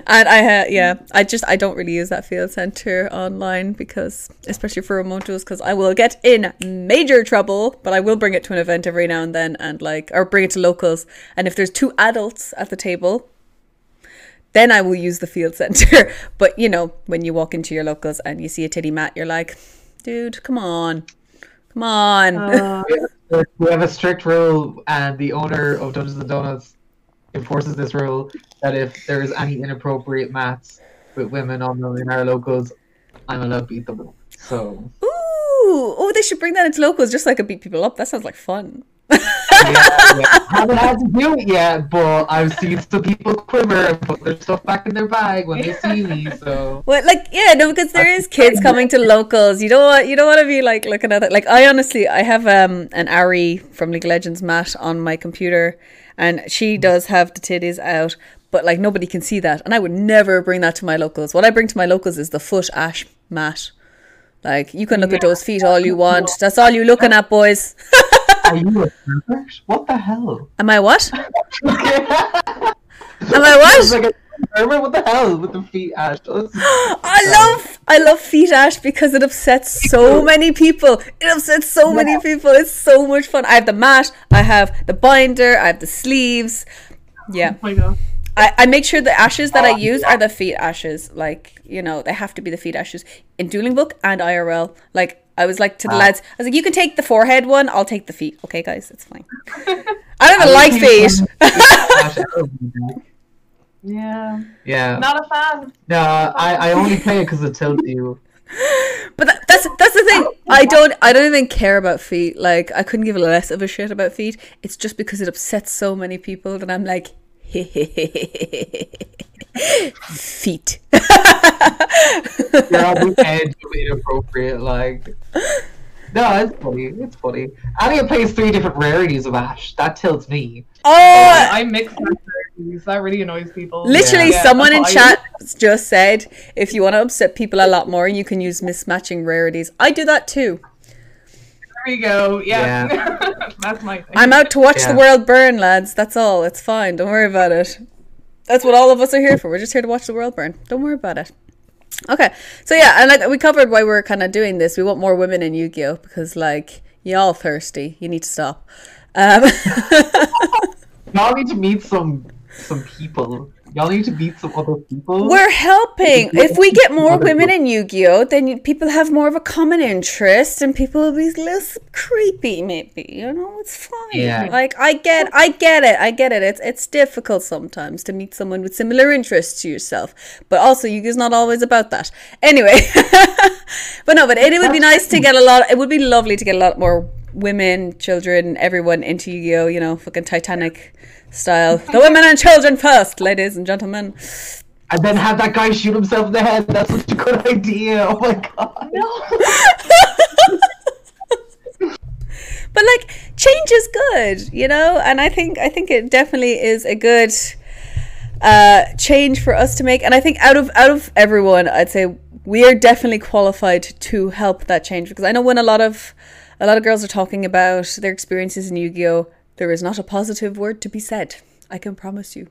Speaker 1: and I had yeah, I just I don't really use that field center online because especially for remotos because I will get in major trouble, but I will bring it to an event every now and then and like or bring it to locals. And if there's two adults at the table, then I will use the field center. but you know, when you walk into your locals and you see a titty mat, you're like, dude, come on, come on.
Speaker 3: Uh,
Speaker 2: We have a strict rule, and the owner of Dungeons and Donuts enforces this rule that if there is any inappropriate mats with women on them in our locals, I'm allowed to beat them. So
Speaker 1: Ooh, oh, they should bring that into locals just so I could beat people up. That sounds like fun.
Speaker 2: yeah, yeah. haven't had to do it yet, but I've seen some people quiver and put their stuff back in their bag when they see me. So
Speaker 1: Well, like yeah, no, because there is kids coming to locals. You don't want you don't want to be like looking at it. Like I honestly, I have um an Ahri from League of Legends mat on my computer, and she does have the titties out, but like nobody can see that, and I would never bring that to my locals. What I bring to my locals is the foot ash mat. Like you can look at those feet all you want. That's all you're looking at, boys.
Speaker 2: are you a pervert? What the hell?
Speaker 1: Am I what?
Speaker 2: Am
Speaker 1: I what?
Speaker 2: Like a? What the hell with the feet, Ash?
Speaker 1: I love I love feet ash because it upsets so many people. It upsets so many people. It's so much fun. I have the mat, I have the binder, I have the sleeves. Yeah.
Speaker 3: oh my god.
Speaker 1: I, I make sure the ashes that I oh, use are the feet ashes. Like, you know, they have to be the feet ashes in Dueling Book and IRL. Like I was like to the
Speaker 2: Ah.
Speaker 1: lads, I was like, you can take the forehead one, I'll take the feet. Okay, guys, it's fine. I don't even like feet.
Speaker 2: Ash, I don't do that.
Speaker 3: Yeah.
Speaker 2: yeah.
Speaker 3: Not a fan.
Speaker 2: No, I, I only play it because it tilts you.
Speaker 1: But that, that's that's the thing. I don't I don't even care about feet. Like I couldn't give less of a shit about feet. It's just because it upsets so many people that I'm like feet.
Speaker 2: You're on the edge of inappropriate, like. No, it's funny. It's funny. Alia plays three different rarities of Ash. That tilts me.
Speaker 1: Oh, oh
Speaker 3: I mix rarities. That really annoys people.
Speaker 1: literally
Speaker 3: Yeah,
Speaker 1: someone in
Speaker 3: I
Speaker 1: chat just said if you want to upset people a lot more, you can use mismatching rarities. I do that too.
Speaker 3: There we go. Yeah. That's my thing.
Speaker 1: I'm out to watch
Speaker 2: Yeah.
Speaker 1: the world burn, lads. That's all. It's fine. Don't worry about it. That's what all of us are here for. We're just here to watch the world burn. Don't worry about it. Okay, so yeah, and like we covered why we're kind of doing this. We want more women in Yu-Gi-Oh because like y'all thirsty. You need to stop. Um,
Speaker 2: Y'all need to meet some some people. Y'all need to meet some other people.
Speaker 1: we're helping. If we get more women in Yu-Gi-Oh, then people have more of a common interest, and people will be less creepy. Maybe you know, it's fine.
Speaker 2: Yeah.
Speaker 1: Like I get, I get it, I get it. It's it's difficult sometimes to meet someone with similar interests to yourself, but also Yu-Gi-Oh's not always about that. Anyway, but no, but it, it would be nice to get a lot. It would be lovely to get a lot more women, children, everyone into Yu-Gi-Oh. You know, fucking Titanic style. The women and children first, ladies and gentlemen.
Speaker 2: and then have that guy shoot himself in the head. That's such a good idea. Oh my god.
Speaker 1: but like change is good you know and i think i think it definitely is a good uh change for us to make and i think out of out of everyone i'd say we are definitely qualified to help that change because i know when a lot of a lot of girls are talking about their experiences in yu-gi-oh there is not a positive word to be said i can promise you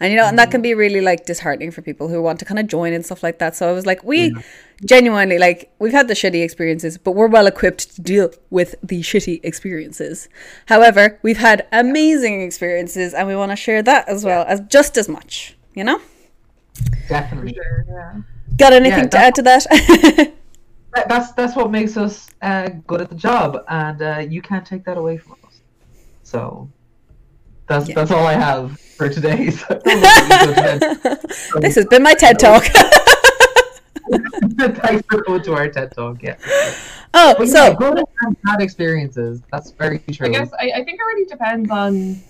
Speaker 1: and you know, and that can be really like disheartening for people who want to kind of join and stuff like that. So I was like, we genuinely like we've had the shitty experiences, but we're well equipped to deal with the shitty experiences. However, we've had amazing experiences, and we want to share that as well as just as much. You know,
Speaker 2: Definitely.
Speaker 3: Sure, yeah.
Speaker 1: got anything
Speaker 2: Yeah,
Speaker 1: to add to that?
Speaker 2: That- That's that's what makes us uh, good at the job, and uh, you can't take that away from us. So that's
Speaker 1: Yeah.
Speaker 2: that's all I have for today. So I don't know what you said then.
Speaker 1: this has been my TED talk.
Speaker 2: Thanks for going to our TED talk. Yeah.
Speaker 1: oh,
Speaker 2: But yeah,
Speaker 1: so
Speaker 2: good and bad experiences. That's very true.
Speaker 3: I guess I, I think it really depends on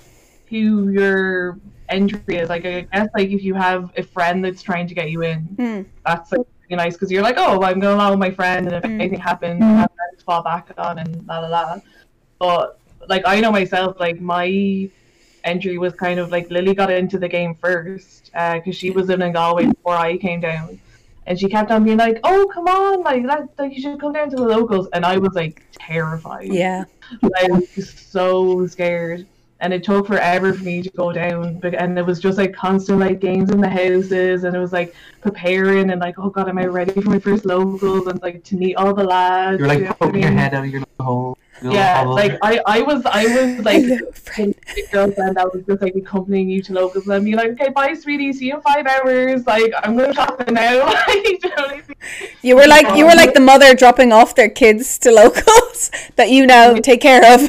Speaker 3: who your entry is. Like I guess like if you have a friend that's trying to get you in,
Speaker 1: Hmm.
Speaker 3: that's like really nice because you're like, oh, I'm going along with my friend, and if
Speaker 1: Mm.
Speaker 3: anything happens, I have friends to fall back on, and la la la. But like I know myself, like my entry was kind of like Lily got into the game first uh, because she was in Galway before I came down. And she kept on being like, "Oh, come on! Like that, like you should come down to the locals." And I was like terrified.
Speaker 1: yeah,
Speaker 3: I was so scared. And it took forever for me to go down. But and it was just like constant like games in the houses and it was like preparing and like, oh god, am I ready for my first locals and like to meet all the lads?
Speaker 2: You're
Speaker 3: you
Speaker 2: like
Speaker 3: know what I
Speaker 2: poking your head out of your little hole.
Speaker 3: Yeah,
Speaker 2: problem.
Speaker 3: like I, I was, I was like
Speaker 1: Hello, friend.
Speaker 3: the girlfriend that was just like accompanying you to locals and be like, okay, bye, sweetie, see you in five hours. Like I'm going shopping now. Like, you know what I mean?
Speaker 1: You were like you were like the mother dropping off their kids to locals that you now take care of.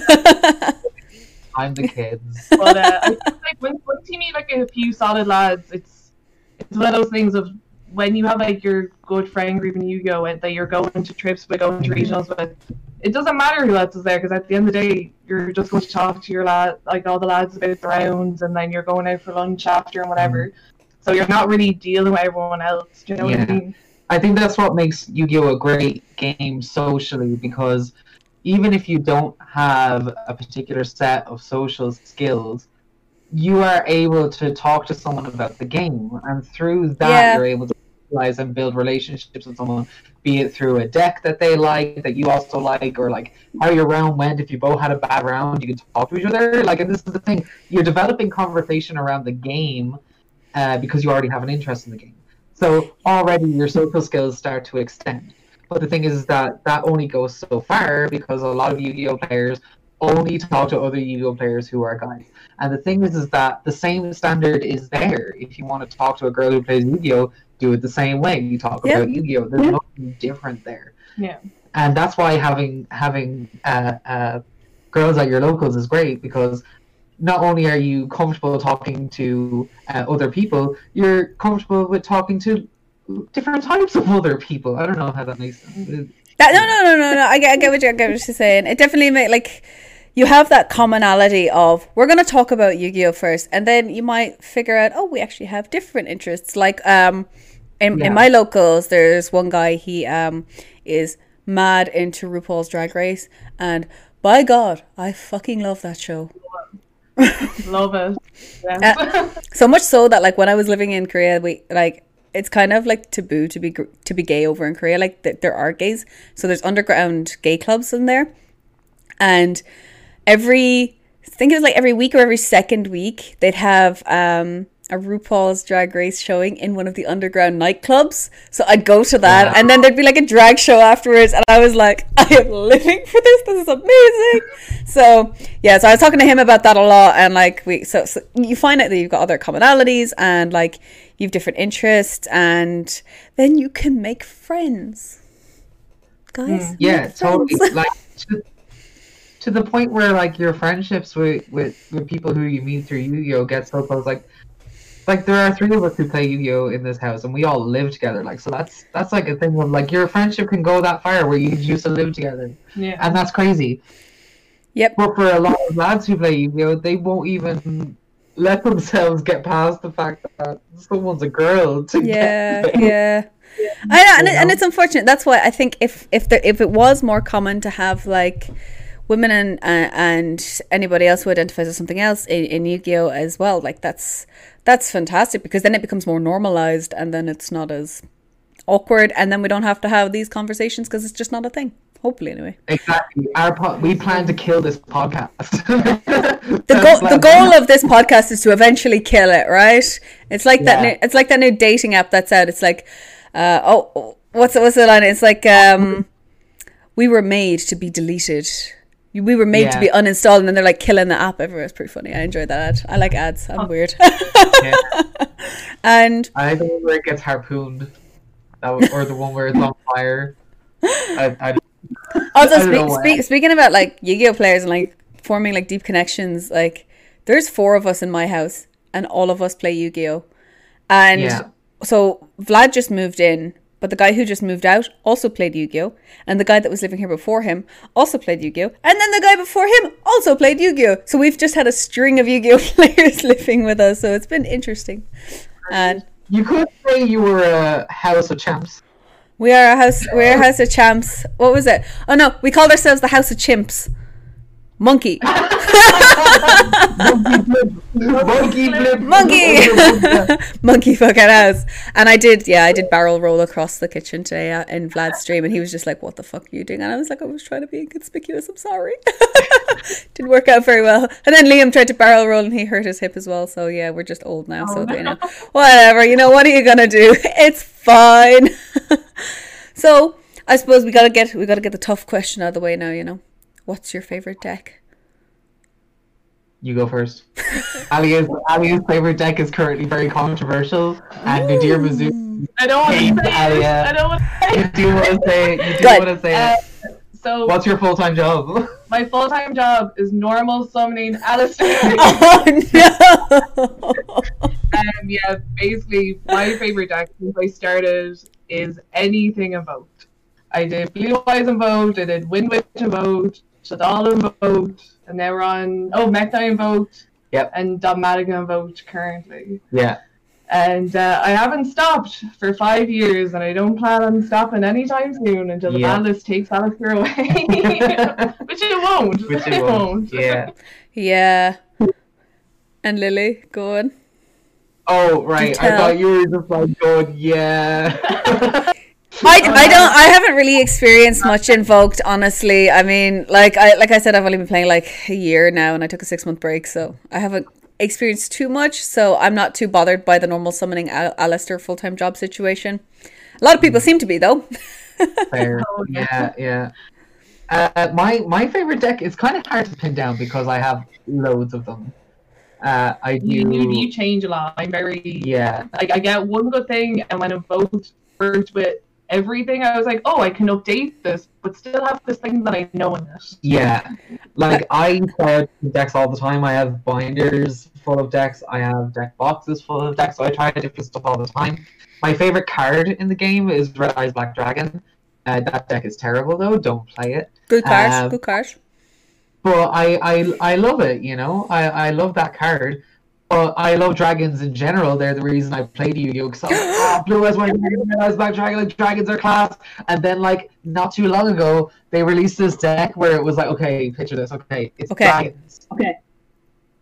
Speaker 2: I'm the kids.
Speaker 3: But uh, like when once you meet like a few solid lads, it's it's one of those things of when you have like your good friend group and you go and that you're going to trips with, going to regionals with. It doesn't matter who else is there because at the end of the day, you're just going to talk to your lad, like all the lads about the rounds, and then you're going out for lunch after and whatever. So you're not really dealing with everyone else. Do you know what
Speaker 2: Yeah.
Speaker 3: I mean?
Speaker 2: I think that's what makes Yu-Gi-Oh a great game socially because even if you don't have a particular set of social skills, you are able to talk to someone about the game, and through that,
Speaker 1: Yeah.
Speaker 2: you're able to realize and build relationships with someone, be it through a deck that they like that you also like, or like how your round went. If you both had a bad round, you can talk to each other. Like, and this is the thing: you're developing conversation around the game uh, because you already have an interest in the game. So already your social skills start to extend. But the thing is, that that only goes so far because a lot of Yu-Gi-Oh players only talk to other Yu-Gi-Oh players who are guys. And the thing is, is that the same standard is there. If you want to talk to a girl who plays Yu-Gi-Oh, do it the same way. You talk
Speaker 1: Yeah.
Speaker 2: about Yu-Gi-Oh. There's
Speaker 3: Yeah.
Speaker 2: nothing different there.
Speaker 3: Yeah.
Speaker 2: And that's why having having uh, uh, girls at your locals is great because not only are you comfortable talking to uh, other people, you're comfortable with talking to different types of other people. I don't know how that makes sense.
Speaker 1: That, no, no, no, no, no. I get, I get what you I get what you're saying. It definitely make like you have that commonality of we're gonna talk about Yu-Gi-Oh first, and then you might figure out oh we actually have different interests. Like um, in
Speaker 2: Yeah.
Speaker 1: in my locals, there's one guy he um is mad into RuPaul's Drag Race, and by God, I fucking love that show.
Speaker 3: Love it. Yeah.
Speaker 1: So much so that like when I was living in Korea, we like it's kind of like taboo to be to be gay over in Korea. Like th- there are gays, so there's underground gay clubs in there, and every I think it was like every week or every second week they'd have um a RuPaul's Drag Race showing in one of the underground nightclubs. So I'd go to that,
Speaker 2: Wow.
Speaker 1: and then there'd be like a drag show afterwards, and I was like, I am living for this. This is amazing. So yeah, so I was talking to him about that a lot, and like we, so, so you find out that you've got other commonalities, and like you've different interests, and then you can make friends, guys. Mm.
Speaker 2: Yeah,
Speaker 1: make
Speaker 2: totally. like to, to the point where like your friendships with, with, with people who you meet through Yu-Gi-Oh get so close. Like like there are three of us who play Yu-Gi-Oh in this house, and we all live together. Like so that's that's like a thing of like your friendship can go that far where you used to live together,
Speaker 3: yeah.
Speaker 2: and that's crazy.
Speaker 1: Yep.
Speaker 2: But for a lot of lads who play Yu-Gi-Oh, they won't even let themselves get past the fact that someone's a girl. To
Speaker 1: yeah
Speaker 2: get
Speaker 1: yeah I know, and, it, and it's unfortunate. That's why I think if if there if it was more common to have like women and uh, and anybody else who identifies as something else in, in Yu-Gi-Oh as well, like that's that's fantastic because then it becomes more normalized and then it's not as awkward and then we don't have to have these conversations because it's just not a thing. Hopefully, anyway.
Speaker 2: Exactly. Our po- we plan to kill this podcast.
Speaker 1: The goal the goal of this podcast is to eventually kill it, right? It's like that. New, it's like that new dating app that's out. It's like, uh, oh, what's? What's the line? It's like, um, we were made to be deleted. We were made to be uninstalled, and then they're like killing the app. Everywhere. It's pretty funny. I enjoyed that ad. I like ads. I'm weird.
Speaker 2: Yeah.
Speaker 1: and
Speaker 2: I think where it gets harpooned, that or the one where it's on fire. I, I, Oh,
Speaker 1: also,
Speaker 2: I don't
Speaker 1: speak, speak, speaking about like Yu-Gi-Oh players and like forming like deep connections, like there's four of us in my house, and all of us play Yu-Gi-Oh, and
Speaker 2: Yeah.
Speaker 1: so Vlad just moved in, but the guy who just moved out also played Yu-Gi-Oh, and the guy that was living here before him also played Yu-Gi-Oh, and then the guy before him also played Yu-Gi-Oh. So we've just had a string of Yu-Gi-Oh players living with us, so it's been interesting. And
Speaker 2: you could say you were a house of champs.
Speaker 1: We are a house. We're a house of champs. What was it? Oh no, we called ourselves the House of Chimps. Monkey.
Speaker 2: Monkey flip.
Speaker 1: Monkey. Blip. Monkey Monkey fucking house. And I did, yeah, I did barrel roll across the kitchen today uh, in Vlad's stream, and he was just like, "What the fuck are you doing?" And I was like, "I was trying to be inconspicuous. I'm sorry." Didn't work out very well. And then Liam tried to barrel roll, and he hurt his hip as well. So yeah, we're just old now. So
Speaker 3: Oh,
Speaker 1: you know, whatever. You know, what are you gonna do? It's fine. So I suppose we gotta get we gotta get the tough question out of the way now. You know, What's your favorite deck?
Speaker 2: You go first. Alia's, Alia's favorite deck is currently very controversial, and Nadir Mizzou.
Speaker 3: I don't want to say it.
Speaker 2: Alia.
Speaker 3: I don't want to say
Speaker 2: You do want to say it. You do want to say
Speaker 3: Uh,
Speaker 2: it.
Speaker 3: so
Speaker 2: What's your full time job?
Speaker 3: my full time job is normal summoning Aleister.
Speaker 1: Oh no!
Speaker 3: Yeah, basically my favorite deck since I started is anything invoked. I did Blue Eyes invoked, I did Wind Witch invoked, Shaddoll invoked, and now we're on oh Mektai invoked.
Speaker 2: Yep.
Speaker 3: And Dogmatika invoked currently.
Speaker 2: yeah.
Speaker 3: And uh, I haven't stopped for five years, and I don't plan on stopping anytime soon until the
Speaker 2: Yeah.
Speaker 3: ban list takes Aleister away. Which it won't.
Speaker 2: Which it won't. Yeah.
Speaker 1: yeah. And Lily, go on.
Speaker 2: Oh right. I thought you were just like going, yeah.
Speaker 1: I, I don't I haven't really experienced much invoked honestly I mean like I like I said I've only been playing like a year now and I took a six month break so I haven't experienced too much so I'm not too bothered by the normal summoning Al- Aleister full time job situation a lot of people seem to be though
Speaker 2: Fair.
Speaker 3: Oh,
Speaker 2: Yeah, yeah. Uh, my my favorite deck is kind of hard to pin down because I have loads of them. Uh, I do.
Speaker 3: You, you, you change a lot. I'm very
Speaker 2: Yeah,
Speaker 3: like I get one good thing, and when invoked merged with everything, I was like, oh, I can update this, but still have this thing that I know in it.
Speaker 2: yeah. Like I play decks all the time. I have binders full of decks. I have deck boxes full of decks. So I try different stuff all the time. My favorite card in the game is Red Eyes Black Dragon. Uh, that deck is terrible though. Don't play it.
Speaker 1: good cards.
Speaker 2: Um,
Speaker 1: good card
Speaker 2: But I, I, I love it, you know. I, I love that card. But I love dragons in general. They're the reason I played Yu-Gi-Oh! Because oh, blue eyes, white dragon, red eyes, black dragon. Like dragons are class. And then like not too long ago, they released this deck where it was like, okay, picture this. Okay, it's
Speaker 1: Okay.
Speaker 2: dragons,
Speaker 3: Okay.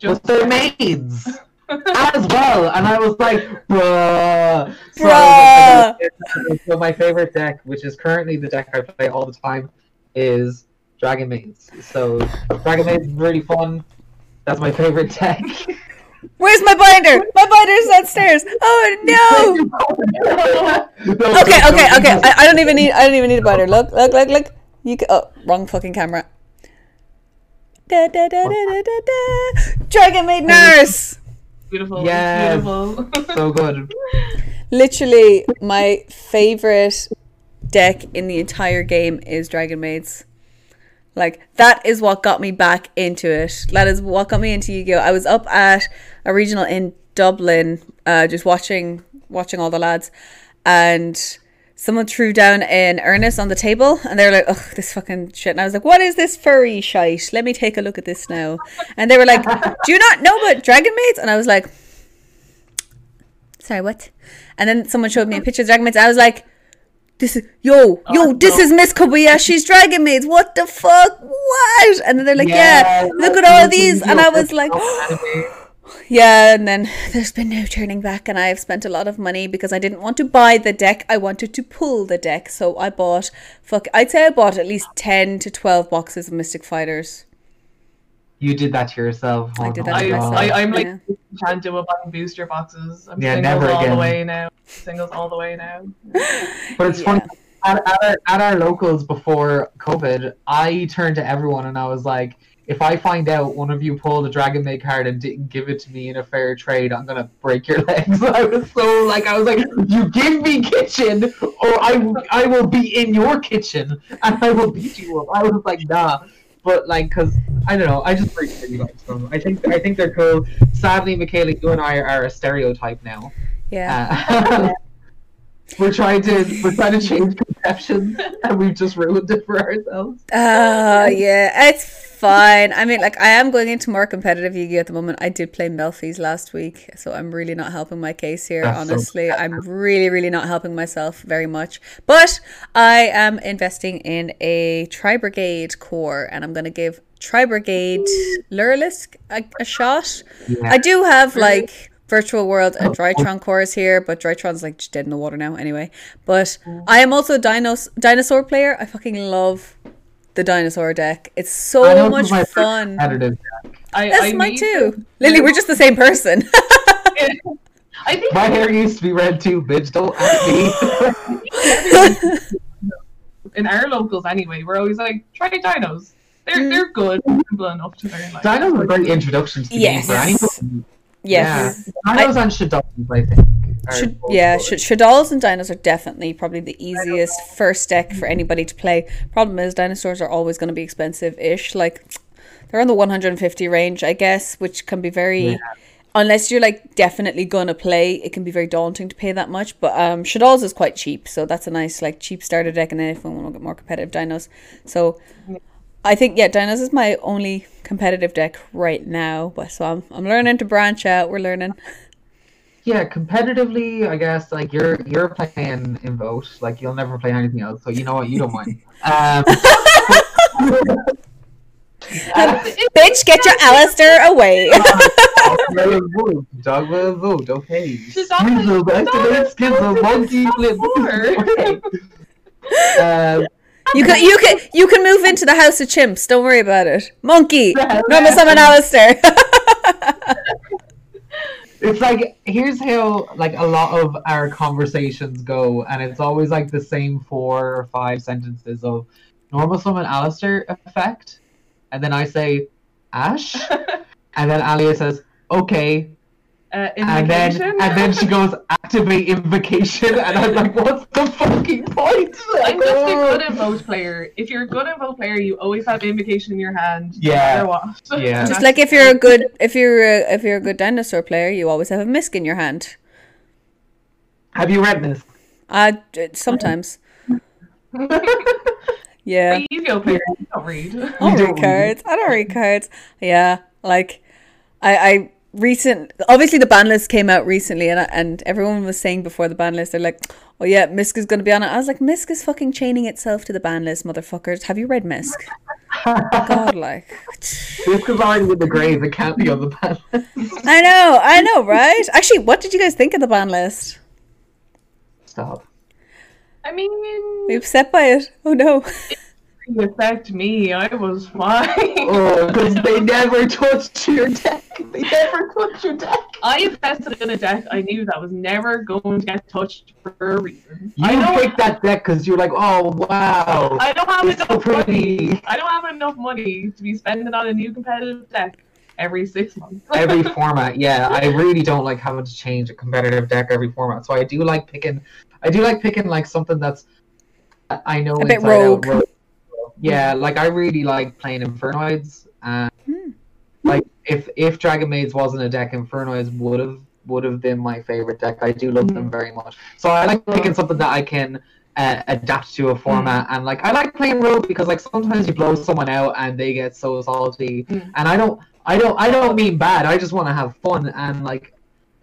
Speaker 2: but
Speaker 3: Just
Speaker 2: they're maids as well. And I was like, bruh. So,
Speaker 1: Bruh.
Speaker 2: Was like, so my favorite deck, which is currently the deck I play all the time, is Dragon Maids. So Dragon Maids is really fun. That's my favorite deck.
Speaker 1: where's my binder my binder's downstairs oh no okay okay okay I, I don't even need I don't even need a binder look look look look you ca- oh wrong fucking camera da, da, da, da, da, da, da. Dragon Maid Nurse
Speaker 3: beautiful.
Speaker 2: Yes.
Speaker 3: Beautiful.
Speaker 2: so good.
Speaker 1: literally my favorite deck in the entire game is Dragon Maids. Like that is what got me back into it. That is what got me into Yu-Gi-Oh. I was up at a regional in Dublin, uh, just watching watching all the lads, and someone threw down an Ernest on the table, and they were like, "Ugh, this fucking shit." And I was like, "What is this furry shite? Let me take a look at this now." And they were like, "Do you not know about Dragon Maids?" And I was like, sorry, what? And then someone showed me a picture of Dragon Maids. I was like, this is yo, yo,
Speaker 3: Oh,
Speaker 1: this
Speaker 3: no.
Speaker 1: is Miss Kobayashi's Dragon Maids. What the fuck? What? And then they're like, yeah, look at all these. And I was like, yeah. And then there's been no turning back, and I have spent a lot of money because I didn't want to buy the deck. I wanted to pull the deck, so I bought. Fuck, I'd say I bought at least ten to twelve boxes of Mystic Fighters.
Speaker 2: You did that to yourself.
Speaker 1: I did that to myself.
Speaker 2: God.
Speaker 3: I, I'm like
Speaker 1: Yeah.
Speaker 3: can't do buying booster boxes. I'm
Speaker 2: Yeah,
Speaker 3: singles
Speaker 2: never
Speaker 3: all
Speaker 2: again.
Speaker 3: the way now. Singles all the way now.
Speaker 2: But it's
Speaker 1: Yeah.
Speaker 2: funny. At, at, our, at our locals before COVID, I turned to everyone and I was like, if I find out one of you pulled a Dragon Maid card and didn't give it to me in a fair trade, I'm gonna break your legs. I was so like, I was like, you give me kitchen, or I I will be in your kitchen and I will beat you up. I was like, nah. But like, cause I don't know, I just you guys. So I think I think they're cool. Sadly, Michaela, you and I are a stereotype now.
Speaker 1: Yeah.
Speaker 2: Uh, we're trying to we're trying to change conceptions, and we've just ruined it for ourselves.
Speaker 1: Oh yeah, it's fine. I mean, like I am going into more competitive Yu-Gi-Oh at the moment. I did play Melffy's last week, so I'm really not helping my case here.
Speaker 2: That's so
Speaker 1: honestly, I'm really, really not helping myself very much. But I am investing in a Tri Brigade core, and I'm going to give Tri Brigade Lyrilusc a, a shot.
Speaker 2: Yeah.
Speaker 1: I do have like Virtual World and oh, oh. Drytron cores here, but Drytron's like just dead in the water now anyway. But I am also a dinos- dinosaur player. I fucking love the dinosaur deck. It's
Speaker 2: I
Speaker 1: so
Speaker 2: know
Speaker 1: much
Speaker 2: this is my first
Speaker 1: fun.
Speaker 2: Competitive.
Speaker 3: I,
Speaker 1: That's
Speaker 3: I
Speaker 1: mine
Speaker 3: need
Speaker 1: too. Lily, we're just the same person.
Speaker 3: to- I think
Speaker 2: My hair used to be red too, bitch. Don't ask me.
Speaker 3: in our locals anyway, we're always like, try dinos. They're mm. they're good, simple enough to learn. Like,
Speaker 2: Dinos are a great introduction to the
Speaker 1: Yes.
Speaker 2: game for anyone.
Speaker 1: Yes.
Speaker 2: Yeah. Dinos and Shadowlands, I think. Are
Speaker 1: Should,
Speaker 2: both
Speaker 1: yeah, sh- Shaddolls and dinos are definitely probably the easiest first deck for anybody to play. Problem is, dinosaurs are always going to be expensive ish. Like, they're in the 150 range, I guess, which can be very.
Speaker 2: Yeah.
Speaker 1: Unless you're like definitely gonna play, it can be very daunting to pay that much. But um, Shaddolls is quite cheap, so that's a nice like cheap starter deck. And then if we want to get more competitive dinos, so I think yeah, dinos is my only competitive deck right now. But so I'm I'm learning to branch out. We're learning.
Speaker 2: Yeah, competitively, I guess like you're you're playing in vote, like you'll never play anything else, so you know what, you don't mind. Um, uh,
Speaker 1: Bitch, get your Aleister away.
Speaker 2: dog will vote, okay.
Speaker 3: The dog
Speaker 2: activate
Speaker 3: the dog
Speaker 2: Skizzle,
Speaker 3: will
Speaker 2: monkey flip. Um,
Speaker 1: You can you can you can move into the house of chimps. Don't worry about it. Monkey. Normal summon Aleister.
Speaker 2: It's like here's how like a lot of our conversations go, and it's always like the same four or five sentences of normal summon Aleister effect, and then I say Ash, and then Alia says okay,
Speaker 3: uh,
Speaker 2: and then and then she goes activate invocation, and I'm like, what's the fucking point?
Speaker 3: I'm just a
Speaker 2: oh.
Speaker 3: good invoke player. If you're a good invoke player, you always have invocation in your hand. no
Speaker 2: Yeah.
Speaker 3: matter what.
Speaker 2: Yeah.
Speaker 1: Just like if you're a good if you're a, if you're a good dinosaur player, you always have a misc in your hand.
Speaker 2: Have you read this?
Speaker 1: Uh sometimes. Yeah.
Speaker 3: Are you a player? You don't read.
Speaker 1: I don't
Speaker 2: don't
Speaker 1: read
Speaker 2: read.
Speaker 1: cards. I don't read cards. Yeah, like I, I recent obviously the ban list came out recently, and I, and everyone was saying before the ban list, they're like, "Oh yeah, Misk is going to be on it." I was like, "Misk is fucking chaining itself to the ban list, motherfuckers." Have you read Misk? God, like
Speaker 2: This is already in the grave. It can't be on the panel.
Speaker 1: I know, I know, right? Actually, what did you guys think of the ban list?
Speaker 2: Stop.
Speaker 3: I mean,
Speaker 1: Were you upset by it? Oh no.
Speaker 3: It affect me. I was fine.
Speaker 2: Oh, because they never touched your deck. They never touched your deck.
Speaker 3: I invested in a deck I knew that was never going to get touched for a reason.
Speaker 2: You
Speaker 3: I don't,
Speaker 2: picked that deck because you're like, oh wow,
Speaker 3: I don't have
Speaker 2: it's so
Speaker 3: enough money. I don't have enough money to be spending on a new competitive deck every six months.
Speaker 2: Every format, yeah. I really don't like having to change a competitive deck every format. So I do like picking. I do like picking like something that's. I know
Speaker 1: A bit
Speaker 2: inside out
Speaker 1: rogue.
Speaker 2: Yeah, like I really like playing Infernoids, and
Speaker 1: Hmm.
Speaker 2: like if if Dragon Maids wasn't a deck, Infernoids would have would have been my favorite deck. I do love them very much. So I like picking something that I can uh, adapt to a format, and like I like playing rogue because like sometimes you blow someone out and they get so salty,
Speaker 3: Mm.
Speaker 2: and I don't. I don't. I don't mean bad. I just want to have fun, and like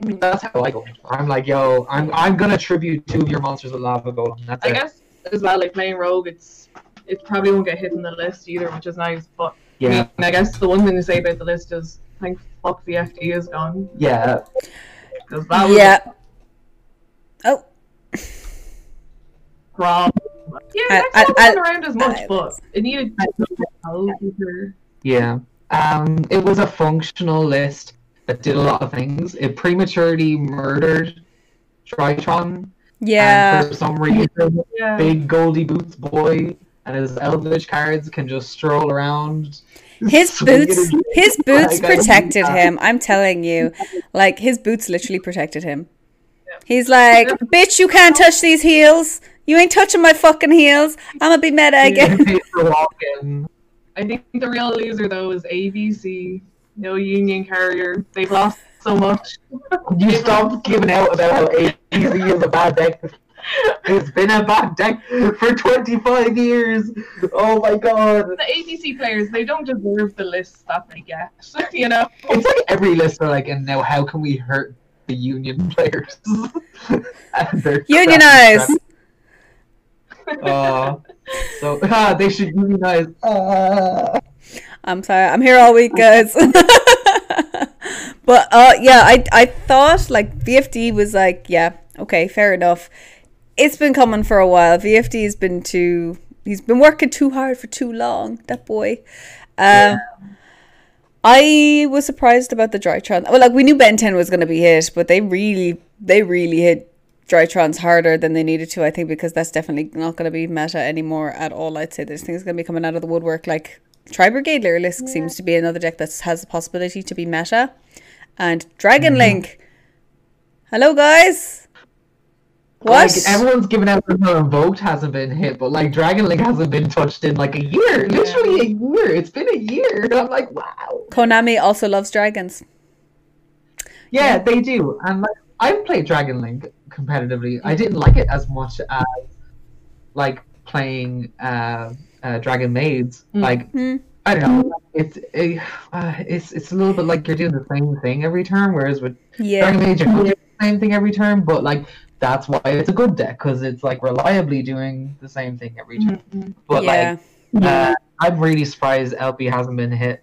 Speaker 3: Mm.
Speaker 2: that's how I go. I'm like, yo, I'm I'm gonna tribute two of your monsters with lava golem. That's
Speaker 3: I
Speaker 2: it.
Speaker 3: guess as well, like playing rogue, it's it probably won't get hit in the list either, which is nice. But I,
Speaker 2: Yeah,
Speaker 3: mean, I guess the one thing to say about the list is thank fuck the FD is gone
Speaker 2: yeah.
Speaker 3: because that was
Speaker 1: Yeah. Oh,
Speaker 3: wrong. Yeah,
Speaker 1: I-
Speaker 3: next
Speaker 1: I- I-
Speaker 3: around as much,
Speaker 1: I-
Speaker 3: but it needed
Speaker 2: Yeah. Um, it was a functional list that did a lot of things. It prematurely murdered Drytron.
Speaker 1: yeah.
Speaker 2: And for some reason,
Speaker 3: Yeah.
Speaker 2: big Goldie Boots boy and his Eldritch cards can just stroll around.
Speaker 1: His boots,
Speaker 2: his-
Speaker 1: his boots
Speaker 2: Like,
Speaker 1: protected him. I'm telling you, like his boots literally protected him. He's like, bitch, you can't touch these heels. You ain't touching my fucking heels. I'm gonna be meta again.
Speaker 2: Paid for walking.
Speaker 3: I think the real loser though is ABC. No Union Carrier. They've lost so much.
Speaker 2: You stopped giving out about how AZ is a bad deck. It's been a bad deck for 25 years. Oh my god.
Speaker 3: The ABC players, they don't deserve the list that they get. you know.
Speaker 2: It's like every list are like, and now how can we hurt the union players? And they're
Speaker 1: Unionize.
Speaker 2: Uh, so ah, they should unionize. Uh,
Speaker 1: I'm sorry. I'm here all week, guys. but uh, yeah, I I thought like VFD was like, yeah, okay, fair enough. It's been coming for a while. VFD has been too. He's been working too hard for too long. That boy. Um, I was surprised about the Drytron. Well, like we knew Benten was going to be hit, but they really, they really hit Drytrons harder than they needed to. I think because that's definitely not going to be meta anymore at all. I'd say this thing's going to be coming out of the woodwork like Tri Brigade Lyrilusc seems to be another deck that has the possibility to be meta. And Dragon Link. Hello, guys. What?
Speaker 2: Like, everyone's given out until Invoked hasn't been hit, but like Dragon Link hasn't been touched in like a year. Literally a year. It's been a year. I'm like, wow.
Speaker 1: Konami also loves dragons.
Speaker 2: Yeah, they do. And like I've played Dragon Link competitively. I didn't like it as much as like playing uh, uh Dragon Maids.
Speaker 3: Mm.
Speaker 2: Like
Speaker 1: Hmm.
Speaker 2: I don't know. It's a, uh, it's it's a little bit like you're doing the same thing every turn, whereas with
Speaker 1: Yeah.
Speaker 2: Dragon Maid you're doing the same thing every turn, but like that's why it's a good deck because it's like reliably doing the same thing every turn.
Speaker 3: Mhm.
Speaker 2: But
Speaker 1: yeah.
Speaker 2: like, uh, I'm really surprised LP hasn't been hit.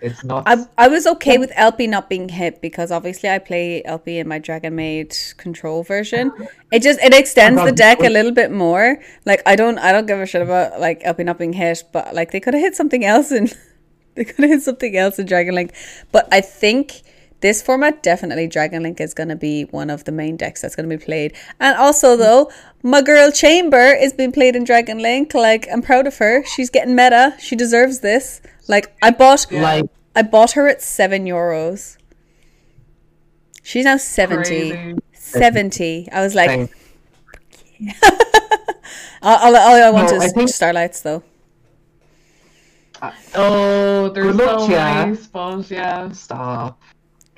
Speaker 2: It's not.
Speaker 1: I, I was okay with LP not being hit because obviously I play LP in my Dragon Maid control version. It just it extends the deck a little bit more. Like I don't I don't give a shit about like LP not being hit, but like they could have hit something else and they could have hit something else in Dragon Link. But I think this format definitely Dragon Link is gonna be one of the main decks that's gonna be played. And also though, my girl Chamber is being played in Dragon Link. Like I'm proud of her. She's getting meta. She deserves this. Like I bought
Speaker 2: like
Speaker 1: I bought her at seven euros. She's now 70.
Speaker 3: Crazy.
Speaker 1: 70. I was like,
Speaker 2: thing.
Speaker 1: all, all, all I want
Speaker 2: No, I think-
Speaker 1: starlights though.
Speaker 3: Uh, oh, they're
Speaker 2: Good luck,
Speaker 3: so
Speaker 2: yeah.
Speaker 3: nice, but yeah.
Speaker 2: Stop.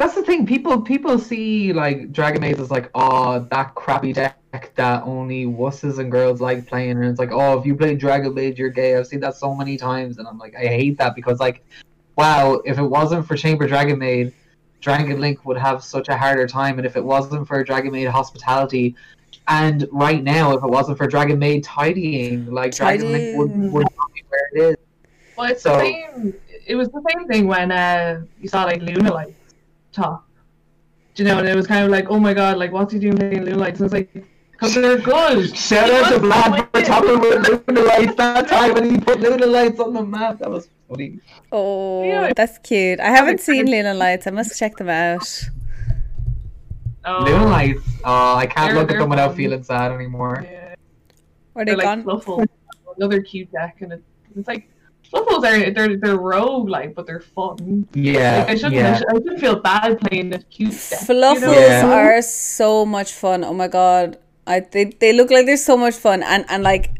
Speaker 2: That's the thing. People people see like Dragon Maids as like, oh, that crappy deck that only wusses and girls like playing, and it's like, oh, if you play Dragon Maids, you're gay. I've seen that so many times, and I'm like, I hate that because like, wow, if it wasn't for Chamber Dragon Maid, Dragon Link would have such a harder time, and if it wasn't for Dragon Maid Hospitality, and right now, if it wasn't for Dragon Maid tidying, like Dragon Link would, would not be where it is.
Speaker 3: Well, it's
Speaker 2: So-
Speaker 3: the same. It was the same thing when uh, you saw like Luna Lights top. Do you know? And it was kind of like, oh my god, like what's he doing playing Luna Lights? And it's like, because they're good.
Speaker 2: Shout out to Vlad for talking with Luna Lights that time when he put Luna Lights on the map. That was funny.
Speaker 1: Oh,
Speaker 3: Yeah.
Speaker 1: that's cute. I haven't seen Luna Lights. I must check them out.
Speaker 3: Oh,
Speaker 2: Luna Lights. Oh, uh, I can't
Speaker 3: They're-
Speaker 2: look at
Speaker 3: they're
Speaker 2: them without
Speaker 3: fun.
Speaker 2: feeling sad anymore.
Speaker 3: Yeah.
Speaker 1: Are they
Speaker 3: They're
Speaker 1: gone?
Speaker 3: like Fluffals, another cute deck, and it, it's like Fluffals are they're they're rogue like, but they're fun.
Speaker 2: Yeah,
Speaker 3: Like, I shouldn't
Speaker 2: yeah.
Speaker 3: I, should, I shouldn't feel bad playing a cute deck.
Speaker 1: Fluffals
Speaker 3: You know?
Speaker 2: Yeah.
Speaker 1: are so much fun. Oh my god. I they, they look like they're so much fun and and like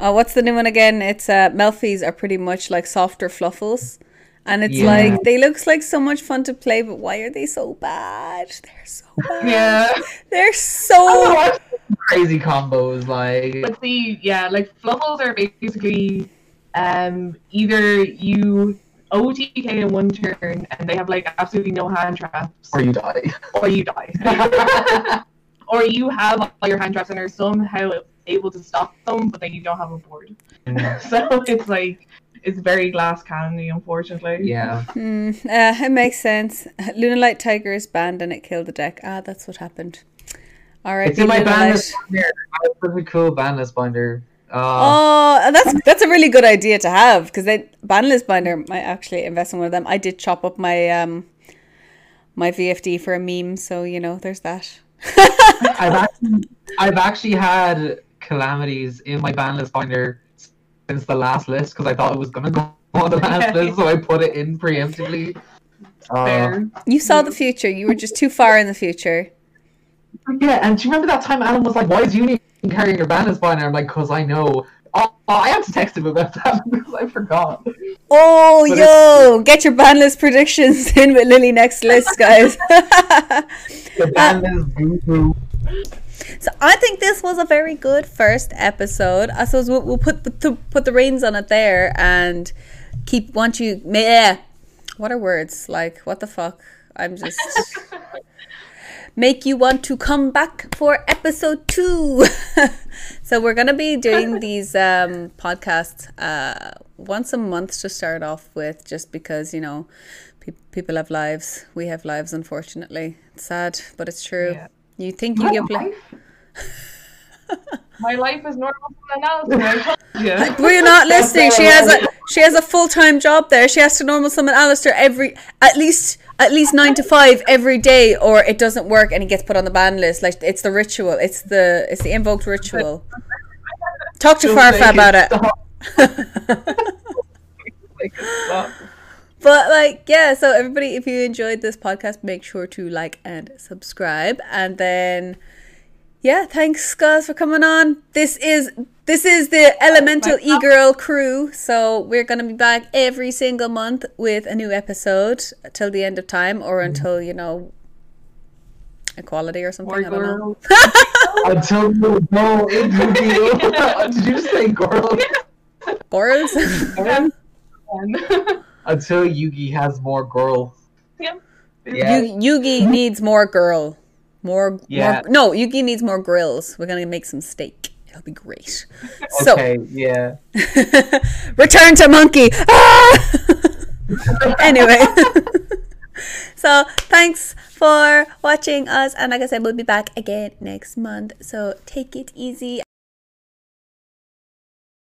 Speaker 1: uh, what's the new one again? It's uh Melffys are pretty much like softer Fluffals. And it's
Speaker 2: Yeah.
Speaker 1: like they looks like so much fun to play, but why are they so bad? They're so bad.
Speaker 3: Yeah,
Speaker 1: They're so
Speaker 2: Crazy combos like.
Speaker 3: but see, yeah, like Fluffals are basically um either you OTK in one turn and they have like absolutely no hand traps,
Speaker 2: Or you die.
Speaker 3: or you die, or you have all your hand traps and are somehow able to stop them, but then you don't have a board. So it's like it's very glass candy, unfortunately.
Speaker 2: yeah.
Speaker 1: Hmm, uh, it makes sense. Luna Light Tiger is banned and it killed the deck. Ah, that's what happened. All right,
Speaker 2: It's in my ban list binder. I have a pretty cool ban list binder. Uh,
Speaker 1: Oh, and that's that's a really good idea to have because then banlist binder might actually invest in one of them. I did chop up my um my VFD for a meme, so you know there's that.
Speaker 2: I've actually, I've actually had calamities in my ban list binder since the last list because I thought it was gonna go on the last list, so I put it in preemptively. Uh,
Speaker 1: You saw the future. You were just too far in the future.
Speaker 2: yeah, and do you remember that time Alan was like, "Why is Uni carrying your ban list binder?" I'm like, "Cause I know." Oh, oh, I had to text him about that because I forgot.
Speaker 1: Oh,
Speaker 2: But
Speaker 1: yo, get your ban list predictions in with Lily next list, guys.
Speaker 2: The ban list guru.
Speaker 1: So I think this was a very good first episode. I suppose we'll, we'll put the to put the reins on it there and keep want you. Yeah, what are words like? What the fuck? I'm just make you want to come back for episode two. so we're gonna be doing these um, podcasts uh, once a month to start off with, just because you know pe- people have lives. We have lives, unfortunately. It's sad, but it's true.
Speaker 3: Yeah.
Speaker 1: You think you can play.
Speaker 3: My life is normal from analysis. I told you.
Speaker 1: Were not listening? She has a she has a full time job there. She has to normal summon Aleister every at least at least nine to five every day, or it doesn't work and he gets put on the ban list. Like it's the ritual. It's the it's the invoked ritual. Talk to Farfa about it. but like yeah so everybody if you enjoyed this podcast make sure to like and subscribe and then yeah thanks guys for coming on this is this is the elemental e-girl crew so we're gonna be back every single month with a new episode till the end of time or until you know equality or something
Speaker 3: More
Speaker 1: i don't know.
Speaker 2: Until you go into. Did you just say girl?
Speaker 1: girls
Speaker 2: Until Yugi has more girls.
Speaker 3: Yep.
Speaker 2: Yeah.
Speaker 1: Yugi needs more girl more,
Speaker 2: Yeah.
Speaker 1: more no yugi needs more grills we're gonna make some steak it'll be great so
Speaker 2: Okay, yeah.
Speaker 1: Return to monkey. Ah! anyway. so thanks for watching us and like I said we'll be back again next month. So take it easy